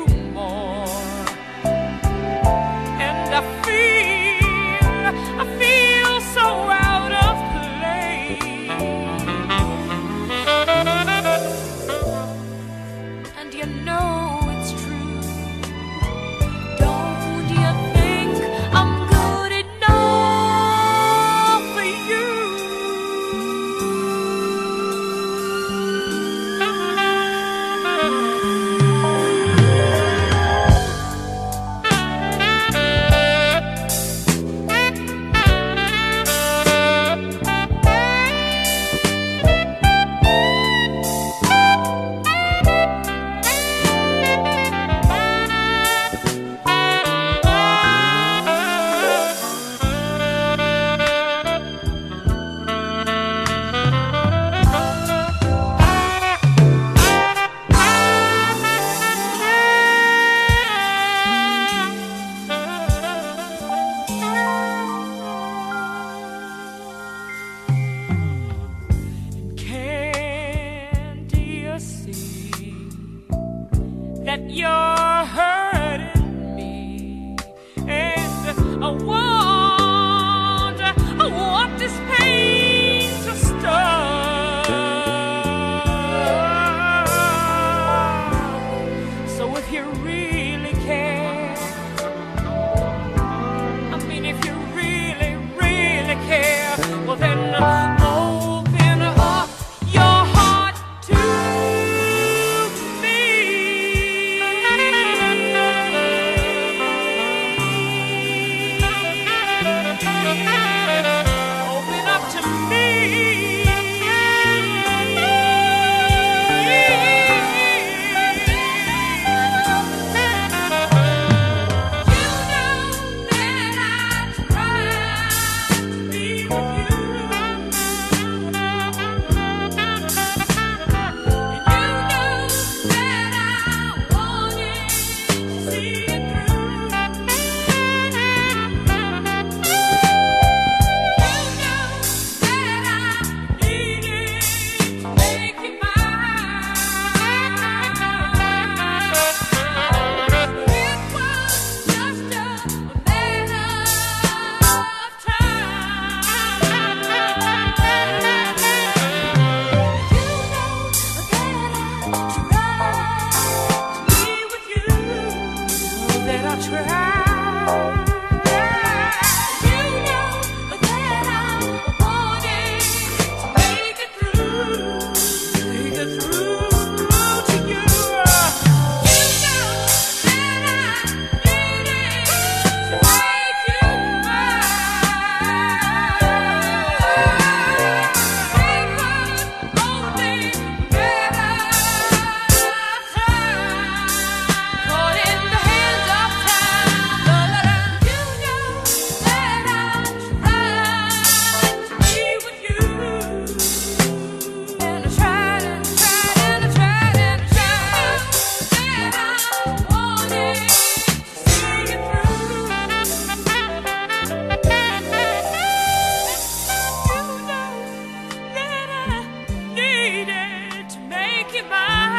Remember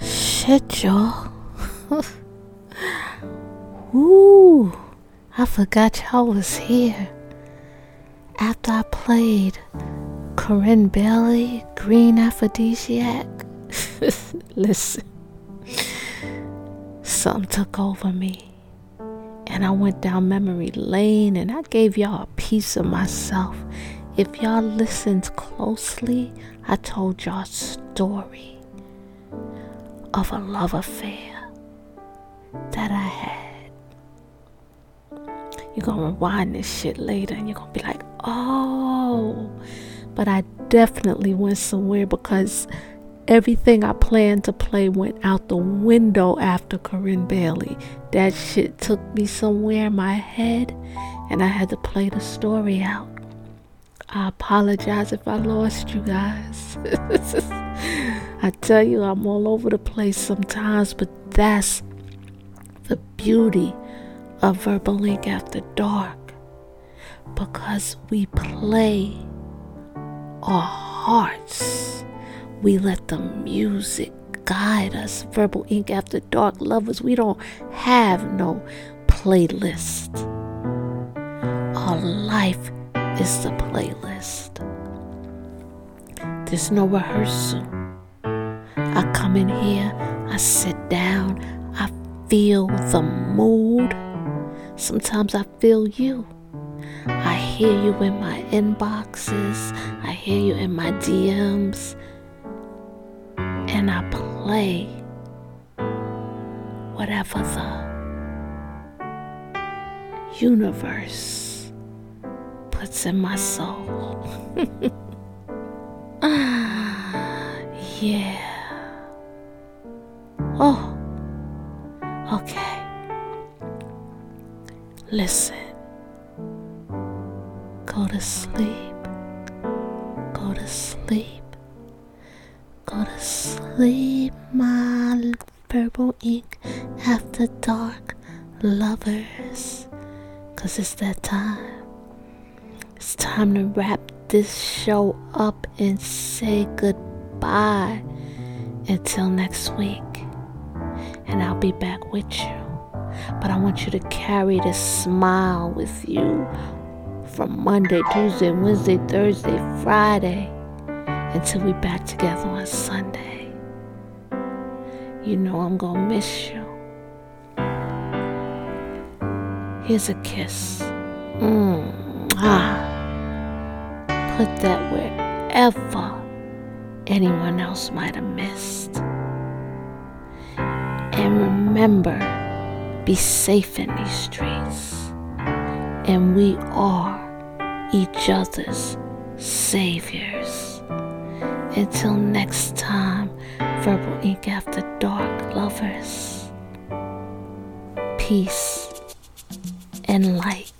Shit, y'all. Ooh, I forgot y'all was here. After I played Corinne Bailey, Green Aphrodisiac. Listen, something took over me. And I went down memory lane and I gave y'all a piece of myself. If y'all listened closely, I told y'all a story of a love affair that I had. You're gonna rewind this shit later and you're gonna be like, oh. But I definitely went somewhere because everything I planned to play went out the window after Corinne Bailey. That shit took me somewhere in my head and I had to play the story out. I apologize if I lost you guys. I tell you, I'm all over the place sometimes, but that's the beauty of Verbal Ink After Dark because we play our hearts. We let the music guide us. Verbal Ink After Dark lovers, we don't have no playlist. Our life is the playlist. There's no rehearsal. I come in here, I sit down, I feel the mood. Sometimes I feel you. I hear you in my inboxes, I hear you in my DMs, and I play whatever the universe puts in my soul. ah, yeah. Oh, okay. Listen. Go to sleep. Go to sleep. Go to sleep, my Verbal Ink after dark lovers. Cause it's that time. It's time to wrap this show up and say goodbye until next week. And I'll be back with you. But I want you to carry this smile with you from Monday, Tuesday, Wednesday, Thursday, Friday until we back together on Sunday. You know I'm gonna miss you. Here's a kiss. Mm, ah. Put that wherever anyone else might have missed. And remember, be safe in these streets. And we are each other's saviors. Until next time, Verbal Ink After Dark lovers. Peace and light.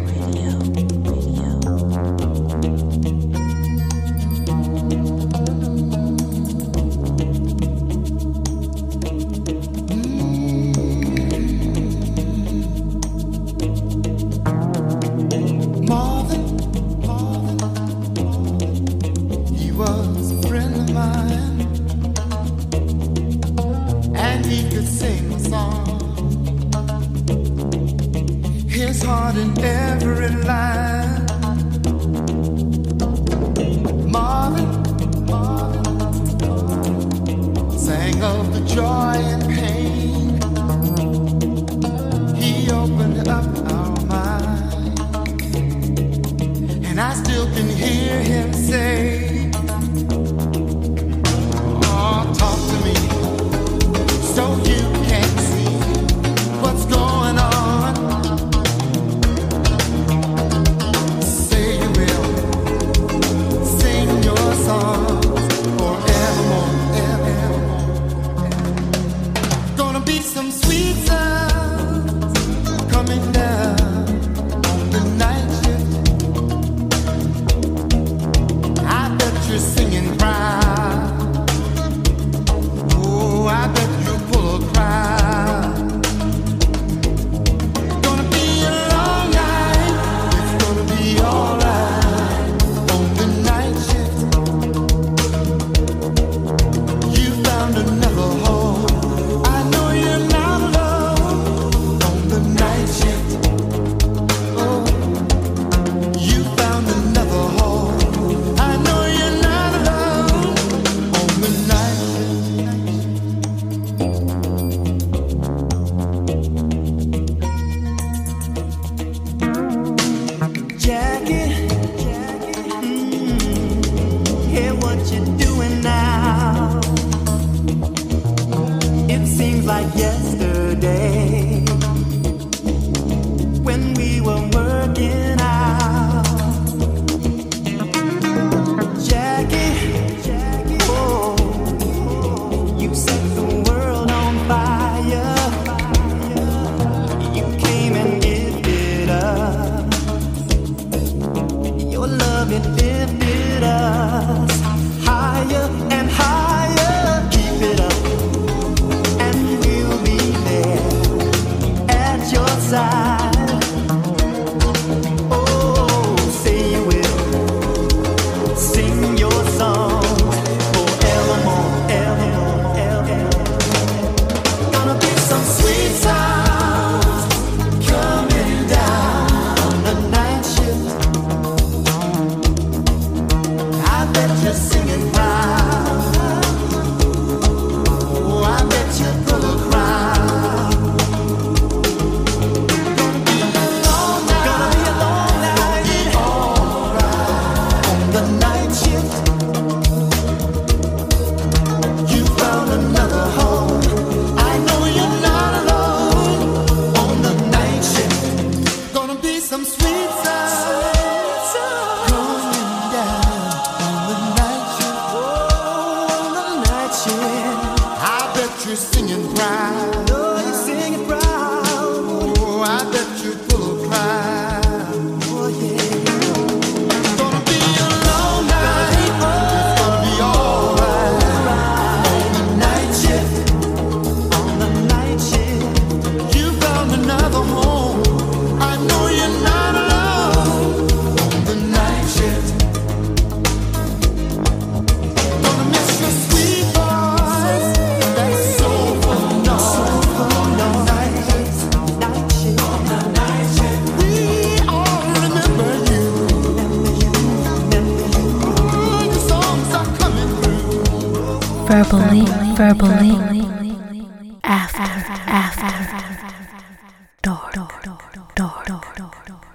His heart in every line. Marvin, sang of the joy and pain. He opened up our mind. And I still can hear him say,